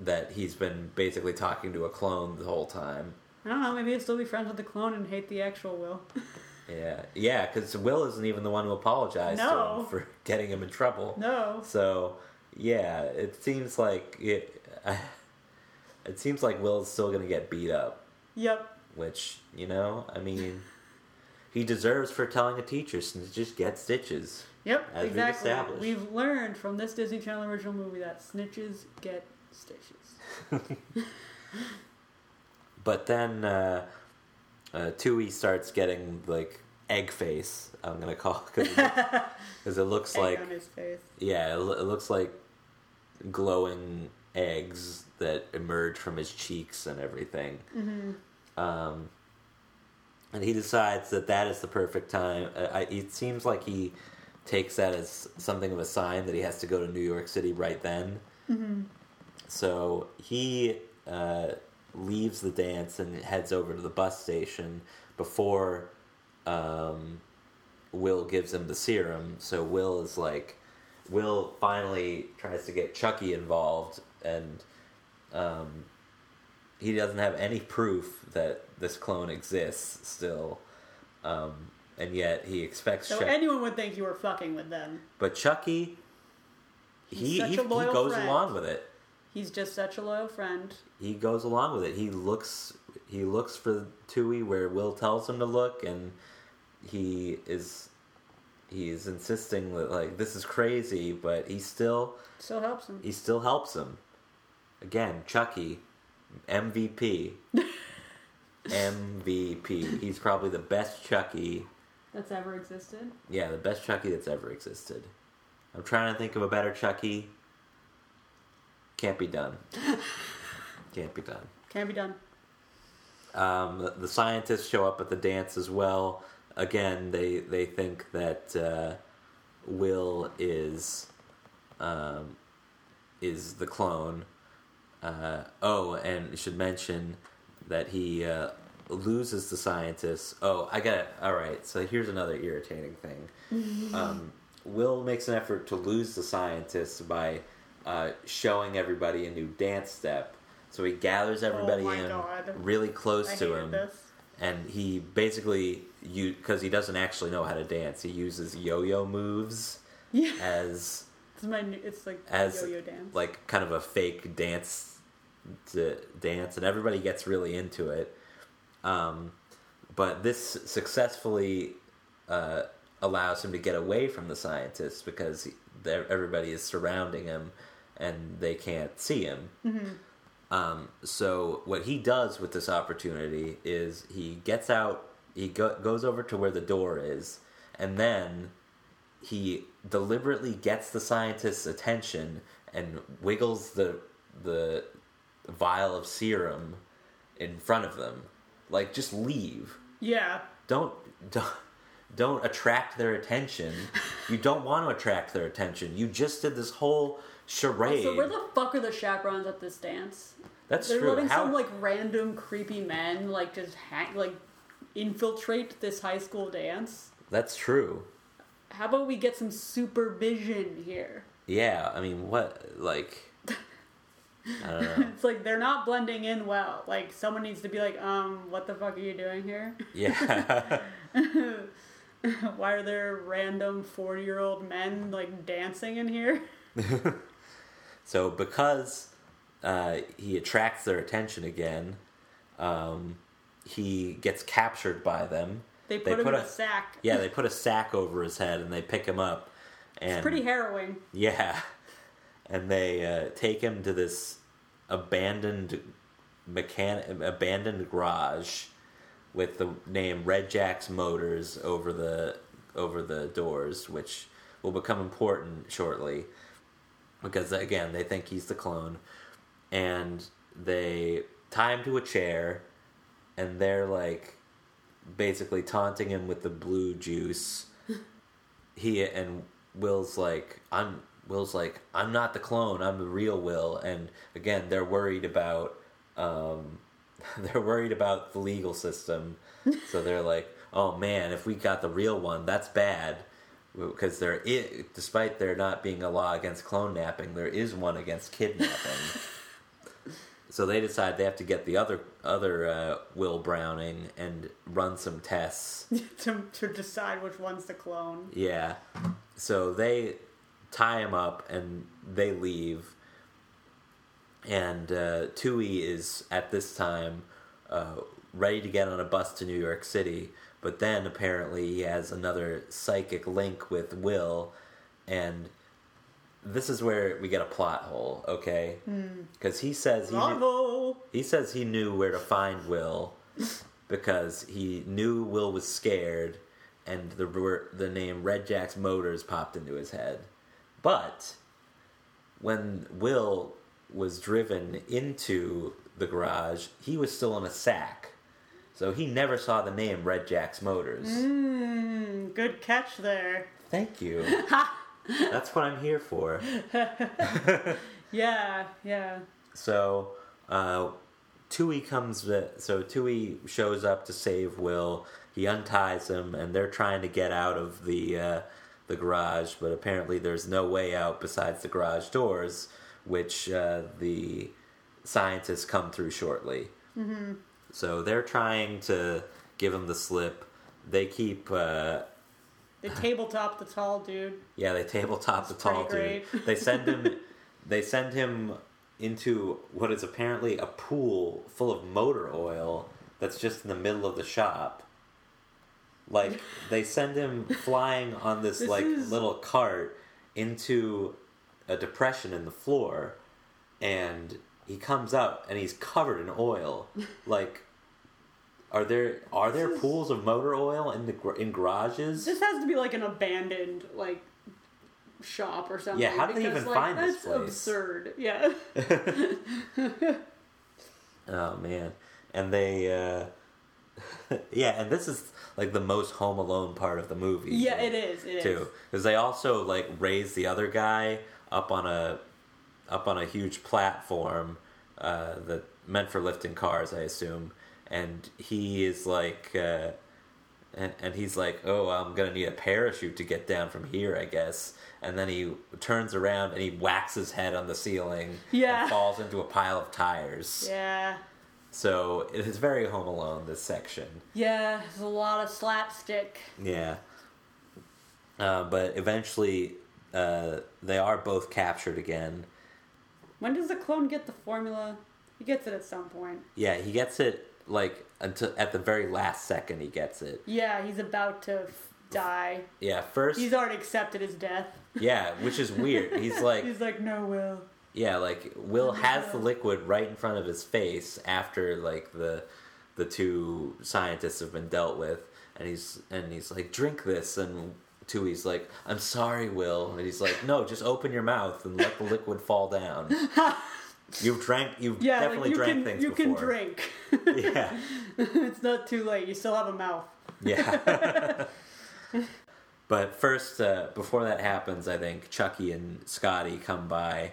that he's been basically talking to a clone the whole time. I don't know. Maybe he'll still be friends with the clone and hate the actual Will. Yeah, yeah. Because Will isn't even the one who apologized to him for getting him in trouble. No. So yeah, it seems like it. It seems like Will's still gonna get beat up. Yep. Which, you know, I mean, he deserves for telling a teacher since just get stitches. Yep. We've exactly. established. We've learned from this Disney Channel original movie that snitches get stitches. But then uh, uh, Twoie starts getting like egg face. I'm gonna call because it looks Egg like on his face. yeah, it, it looks like glowing eggs that emerge from his cheeks and everything. Mm-hmm. Um, and he decides that that is the perfect time. Uh, I, it seems like he takes that as something of a sign that he has to go to New York City right then. Mm-hmm. So he uh, leaves the dance and heads over to the bus station before um, Will gives him the serum. So Will is like, Will finally tries to get Chucky involved, and um, he doesn't have any proof that this clone exists still. Um, and yet he expects So Chuck- anyone would think you were fucking with them. but Chucky, he he, he goes friend. along with it. He's just such a loyal friend. he goes along with it. He looks he looks for Twoie where Will tells him to look, and he is he is insisting that like this is crazy, but he still Still helps him. he still helps him. Again, Chucky, MVP, MVP. He's probably the best Chucky. That's ever existed. Yeah, the best Chucky that's ever existed. I'm trying to think of a better Chucky. Can't be done. Can't be done. Can't be done. Um, the, the scientists show up at the dance as well. Again, they they think that uh, Will is um, is the clone. Uh, oh, and should mention that he uh, loses the scientists. Oh, I got it. All right. So here's another irritating thing. um, Will makes an effort to lose the scientists by uh, showing everybody a new dance step. So he gathers everybody my in God. really close I to him, this. and he basically you because he doesn't actually know how to dance. He uses yo-yo moves Yeah. as It's my. New, it's like as yo-yo dance. like kind of a fake dance to dance, and everybody gets really into it. Um, but this successfully uh, allows him to get away from the scientists because he, everybody is surrounding him and they can't see him. Um, so what he does with this opportunity is he gets out, he go, goes over to where the door is, and then he deliberately gets the scientist's attention and wiggles the the vial of serum in front of them. Like just leave. yeah. Don't don't don't attract their attention. you don't want to attract their attention. You just did this whole charade. So where the fuck are the chaperones at this dance? That's They're true. letting How- some like random creepy men like just hang like infiltrate this high school dance. That's true. How about we get some supervision here? Yeah, I mean, what like? I don't know. It's like they're not blending in well. Like someone needs to be like, um, what the fuck are you doing here? Yeah, Why are there random forty year old men like dancing in here? so because uh, he attracts their attention again, um, he gets captured by them. They put him put in a- a sack. Yeah, they put a sack over his head and they pick him up. And It's pretty harrowing. Yeah, and they uh, take him to this abandoned mechanic abandoned garage with the name Red Jack's Motors over the over the doors, which will become important shortly because again they think he's the clone, and they tie him to a chair, and they're like basically taunting him with the blue juice. he and Will's like, I'm Will's like, I'm not the clone, I'm the real Will, and again they're worried about um, they're worried about the legal system, so they're like, oh man, if we got the real one, that's bad. Because there, i- despite there not being a law against clone napping, there is one against kidnapping. So they decide they have to get the other other uh, Will Browning and run some tests. to, to decide which one's the clone. Yeah. So they tie him up and they leave. And uh, Twoie is at this time uh, ready to get on a bus to New York City, but then apparently he has another psychic link with Will, and this is where we get a plot hole, okay? Because he says he knew, he says he knew where to find Will because he knew Will was scared, and the the name Red Jack's Motors popped into his head. But when Will was driven into the garage, he was still in a sack, so he never saw the name Red Jack's Motors. Mm, good catch there. Thank you. That's what I'm here for. Yeah, yeah. So, uh, Twoie comes. So Twoie shows up to save Will. He unties him, and they're trying to get out of the uh, the garage. But apparently, there's no way out besides the garage doors, which uh, the scientists come through shortly. Mm-hmm. So they're trying to give him the slip. They keep. Uh, They tabletop the tall dude. yeah, they tabletop the tall dude. They send him. they send him into what is apparently a pool full of motor oil that's just in the middle of the shop. Like they send him flying on this, This like is- little cart into a depression in the floor, and he comes up and he's covered in oil. Like, are there are there pools of motor oil in the in garages? This has to be like an abandoned like shop or something. Yeah, how did they even like, find this that's place? absurd. Yeah. Oh man, and they, uh, yeah, and this is like the most Home Alone part of the movie. yeah, it is. It is. too, because they also like raise the other guy up on a up on a huge platform uh, that meant for lifting cars, I assume, and he is like. Uh, and, and he's like, "Oh, I'm gonna need a parachute to get down from here, I guess." And then he turns around and he whacks his head on the ceiling Yeah. and falls into a pile of tires. Yeah. So it is very Home Alone. This section, Yeah, there's a lot of slapstick. yeah. Uh, but eventually, uh, they are both captured again. When does the clone get the formula? He gets it at some point. Yeah, he gets it like until at the very last second. He gets it. Yeah, he's about to f- die. Yeah, first. He's already accepted his death. yeah, which is weird. He's like, He's like, no, Will. yeah, like Will has the liquid right in front of his face after like the the two scientists have been dealt with, and he's and he's like, drink this, and Twoie's like, I'm sorry, Will, and he's like, no, just open your mouth and let the liquid fall down. You've drank. You've Yeah, definitely like you drank can things you before. can drink. Yeah, it's not too late. You still have a mouth. yeah. but first, uh, before that happens, I think Chucky and Scotty come by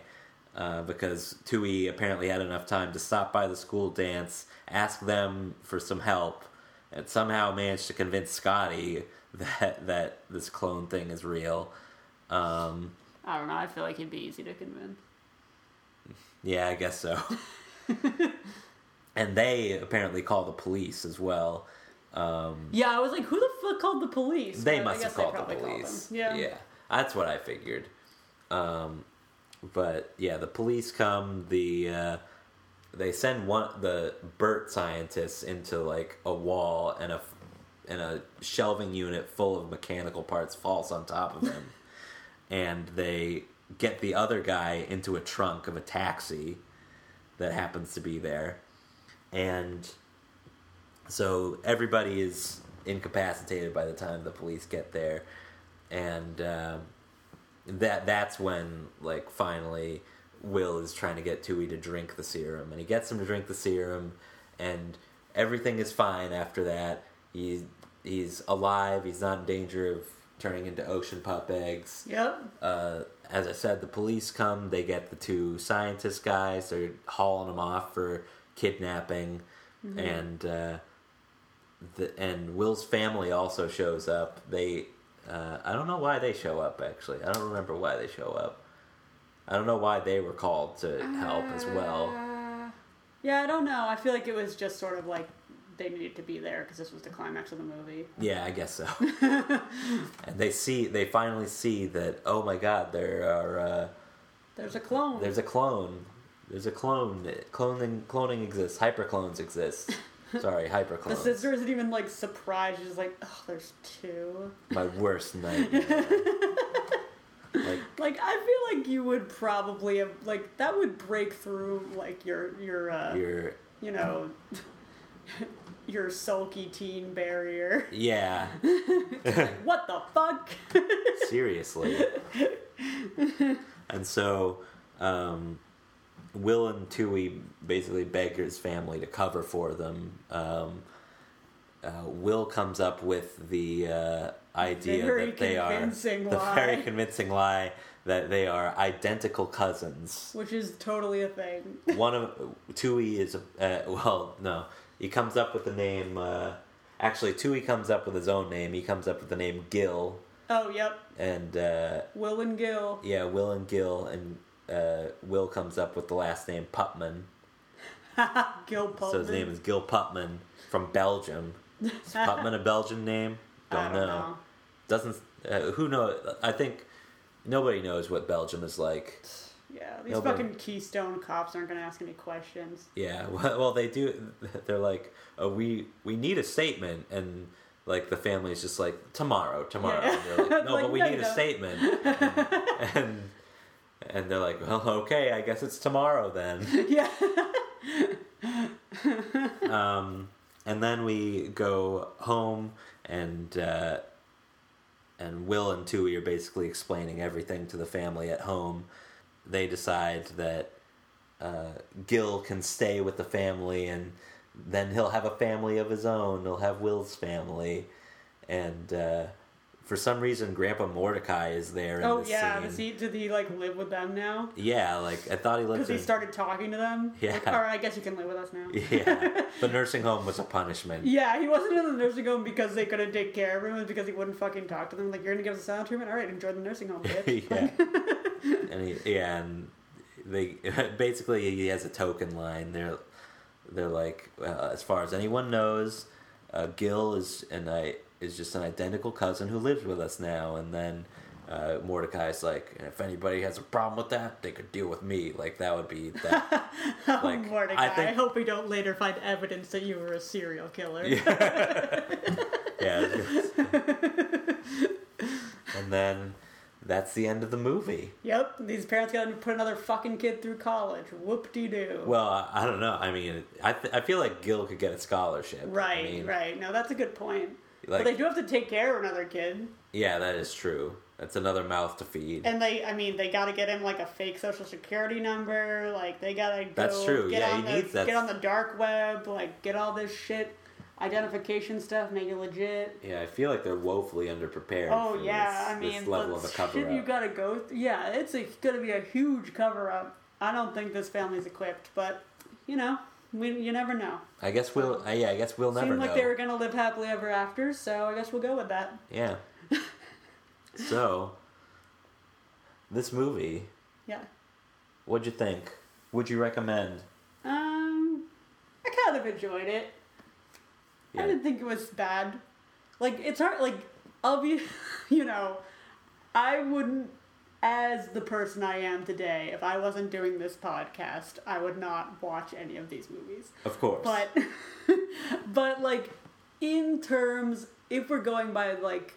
uh, because Twoie apparently had enough time to stop by the school dance, ask them for some help, and somehow managed to convince Scotty that that this clone thing is real. Um, I don't know. I feel like he'd be easy to convince. Yeah, I guess so. and they apparently call the police as well. Um, Yeah, I was like, who the fuck called the police? they But must have called the police. them. yeah. yeah, that's what I figured. Um, but yeah, the police come. The uh, they send one the Bert scientists into like a wall, and a and a shelving unit full of mechanical parts falls on top of him, and they get the other guy into a trunk of a taxi that happens to be there, and so everybody is incapacitated by the time the police get there, and um, that that's when like finally Will is trying to get Twoie to drink the serum, and he gets him to drink the serum, and everything is fine after that. He he's alive. He's not in danger of turning into ocean pup eggs Yep. uh, as I said, the police come. They get the two scientist guys. They're hauling them off for kidnapping, and uh, the and Will's family also shows up. They, uh, I don't know why they show up. Actually, I don't remember why they show up. I don't know why they were called to help as well. Uh, yeah, I don't know. I feel like it was just sort of like they needed to be there because this was the climax of the movie. Yeah, I guess so. and they see, they finally see that. Oh my God, there are. Uh, There's a clone. There's a clone. There's a clone. Cloning cloning exists. Hyperclones exist. Sorry, the hyperclones. sister isn't even like surprised. She's like, oh, there's two. My worst nightmare. like Like, I feel like you would probably have like that would break through like your your uh, you're you know your sulky teen barrier. yeah. What the fuck? Seriously. and so, um, Will and Twoie basically beg his family to cover for them. Um, uh, Will comes up with the uh, idea that they are convincing the lie. very convincing lie that they are identical cousins. Which is totally a thing. One of Twoie is uh, well, no, he comes up with the name. Uh, actually, Twoie comes up with his own name. He comes up with the name Gil, Oh, yep. and uh, Will and Gil. yeah, Will and Gil, and uh, Will comes up with the last name Putman. Gil Putman. So his name is Gil Putman from Belgium. Is Putman a Belgian name? Don't, I don't know. know. Doesn't uh, who knows? I think nobody knows what Belgium is like. Yeah, these Nobody- fucking Keystone cops aren't gonna ask any questions. Yeah, well, well, they do. They're like, oh, we we need a statement, and like the family's just like tomorrow, tomorrow. Yeah. Like, no, Like, but we no, need you a statement, and, and and they're like, well, okay, I guess it's tomorrow then. yeah. um, and then we go home, and uh, and Will and Twoie are basically explaining everything to the family at home. They decide that uh, Gil can stay with the family, and then he'll have a family of his own. He'll have Will's family, and uh, for some reason, Grandpa Mordecai is there. Oh yeah. scene. Does he? Did he like live with them now? Yeah, like I thought he lived Because he started talking to them. Yeah. Like, Or I guess you can live with us now. yeah, the nursing home was a punishment. Yeah, he wasn't in the nursing home because they couldn't take care of him. It was because he wouldn't fucking talk to them. Like, you're gonna give us a silent treatment? All right, enjoy the nursing home, bitch. yeah. and he, yeah, and they basically he has a token line. They're they're like, uh, as far as anyone knows, uh, Gil is and I is just an identical cousin who lives with us now. And then uh, Mordecai's like, if anybody has a problem with that, they could deal with me. Like that would be that. oh, Like, Mordecai. I I, hope we don't later find evidence that you were a serial killer. yeah. and then that's the end of the movie. Yep, these parents got to put another fucking kid through college. Whoop de doo. Well, I, I don't know. I mean, I th- I feel like Gil could get a scholarship. I right, mean, right. No, that's a good point. Like, but they do have to take care of another kid, yeah, that is true. That's another mouth to feed. and they, I mean, they got to get him like a fake social security number. Like they got to. That's true. Get Yeah, on he the, needs that. Get on the dark web. Like get all this shit, identification stuff, make it legit. yeah, I feel like they're woefully underprepared. Oh yeah, this, I mean, this level of a cover shit you up. gotta go. Th- yeah, it's a, gonna be a huge cover up. I don't think this family's equipped, but you know, we you never know. I guess we'll. Uh, yeah, I guess we'll never Seemed like know. they were gonna live happily ever after, so I guess we'll go with that. Yeah. so, this movie, Yeah. what'd you think? Would you recommend? Um, I kind of enjoyed it. I didn't think it was bad. Like it's hard. Like I'll be, you know, I wouldn't, as the person I am today, if I wasn't doing this podcast, I would not watch any of these movies. Of course. But, but like, in terms, if we're going by like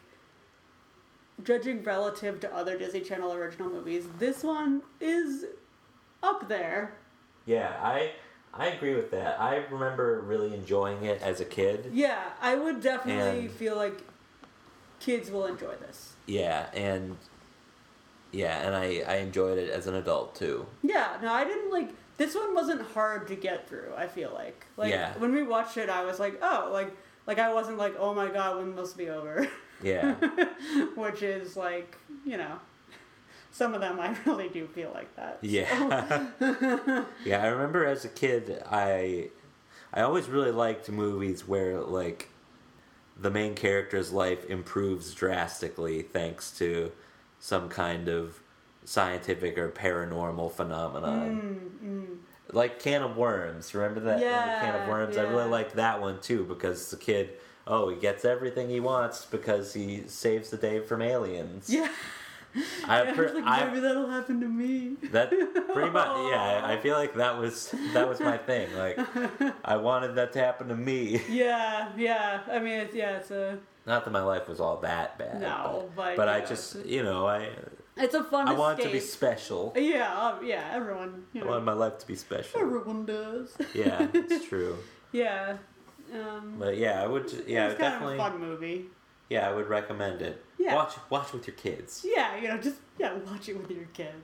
judging relative to other Disney Channel original movies, this one is up there. yeah, I I agree with that. I remember really enjoying it as a kid. Yeah, I would definitely And- feel like kids will enjoy this. Yeah, and yeah, and I I enjoyed it as an adult too. Yeah, no, I didn't like this one wasn't hard to get through, I feel like. Like Yeah. when we watched it I was like, "Oh, like like I wasn't like, "Oh my god, when must be over?" Yeah. Which is like, you know, some of them I really do feel like that. Yeah. yeah, I remember as a kid I I always really liked movies where like the main character's life improves drastically thanks to some kind of scientific or paranormal phenomenon. Mm, mm. Like Can of Worms, remember that? Yeah, Can of Worms. I really yeah. liked that one too because the kid, oh, he gets everything he wants because he saves the day from aliens. Yeah. I, I per- was like, I- maybe that'll happen to me. that pretty much, yeah. I feel like that was that was my thing. Like, I wanted that to happen to me. Yeah, yeah. I mean, it's, yeah, it's a Not that my life was all that bad. No, but, but you I know, just, you know, I it's a fun I want it to be special. Yeah, uh, yeah. Everyone, you I know, want my life to be special. everyone does. Yeah, it's true. yeah. Um, But yeah, I would. Yeah, it's kind definitely. of a fun movie. Yeah, I would recommend it. Yeah. Watch watch with your kids. Yeah, you know, just yeah, watch it with your kids.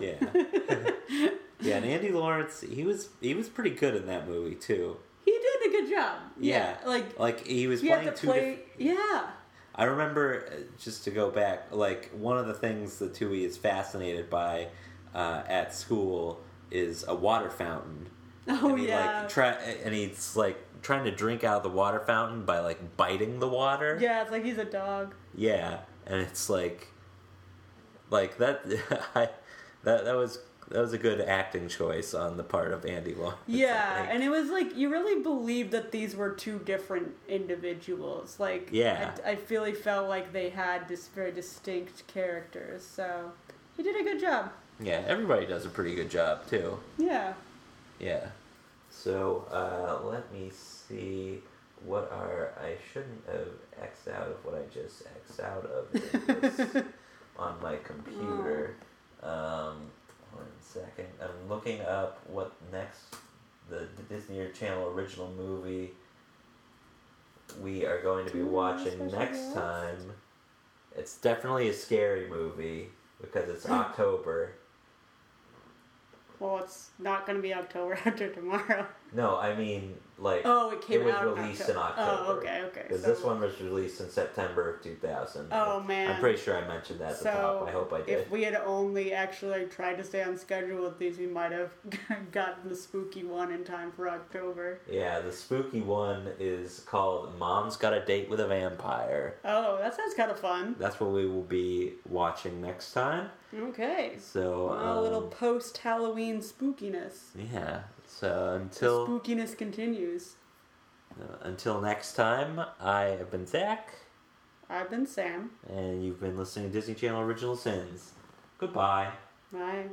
Yeah. yeah, and Andy Lawrence, he was he was pretty good in that movie too. He did a good job. Yeah. like Like he was he playing to two play. Yeah, I remember uh, just to go back, like one of the things that Twoie is fascinated by uh, at school is a water fountain. Oh, and he, yeah. Like, try and he's like trying to drink out of the water fountain by like biting the water. yeah. It's like he's a dog. Yeah, and it's like, like that. I that that was that was a good acting choice on the part of Andy Lawrence. Yeah, and it was like you really believed that these were two different individuals. Like, Yeah. I, I really felt like they had this very distinct characters. So he did a good job. yeah, everybody does a pretty good job too. Yeah. Yeah. So uh, let me see what are I shouldn't have xed out of what I just xed out of on my computer. Um, one second. I'm looking up what next the, the Disney Channel original movie we are going to be Do you have watching next time. It's definitely a scary movie because it's October. Well, it's not going to be October after tomorrow. No, I mean like Oh, it came it was out released in in October. Oh, okay, okay. Because so, this one was released in September of 2000. Oh, man. I'm pretty sure I mentioned that at the top. So I hope I did. if we had only actually tried to stay on schedule with these, we might have gotten the spooky one in time for October. Yeah, the spooky one is called Mom's Got a Date with a Vampire. Oh, that sounds kind of fun. That's what we will be watching next time. Okay. So, a little um, post Halloween spookiness. yeah. So The until spookiness continues. uh, until next time, I have been Zack, I've been Sam. and you've been listening to Disney Channel Original Sins. Goodbye. Bye.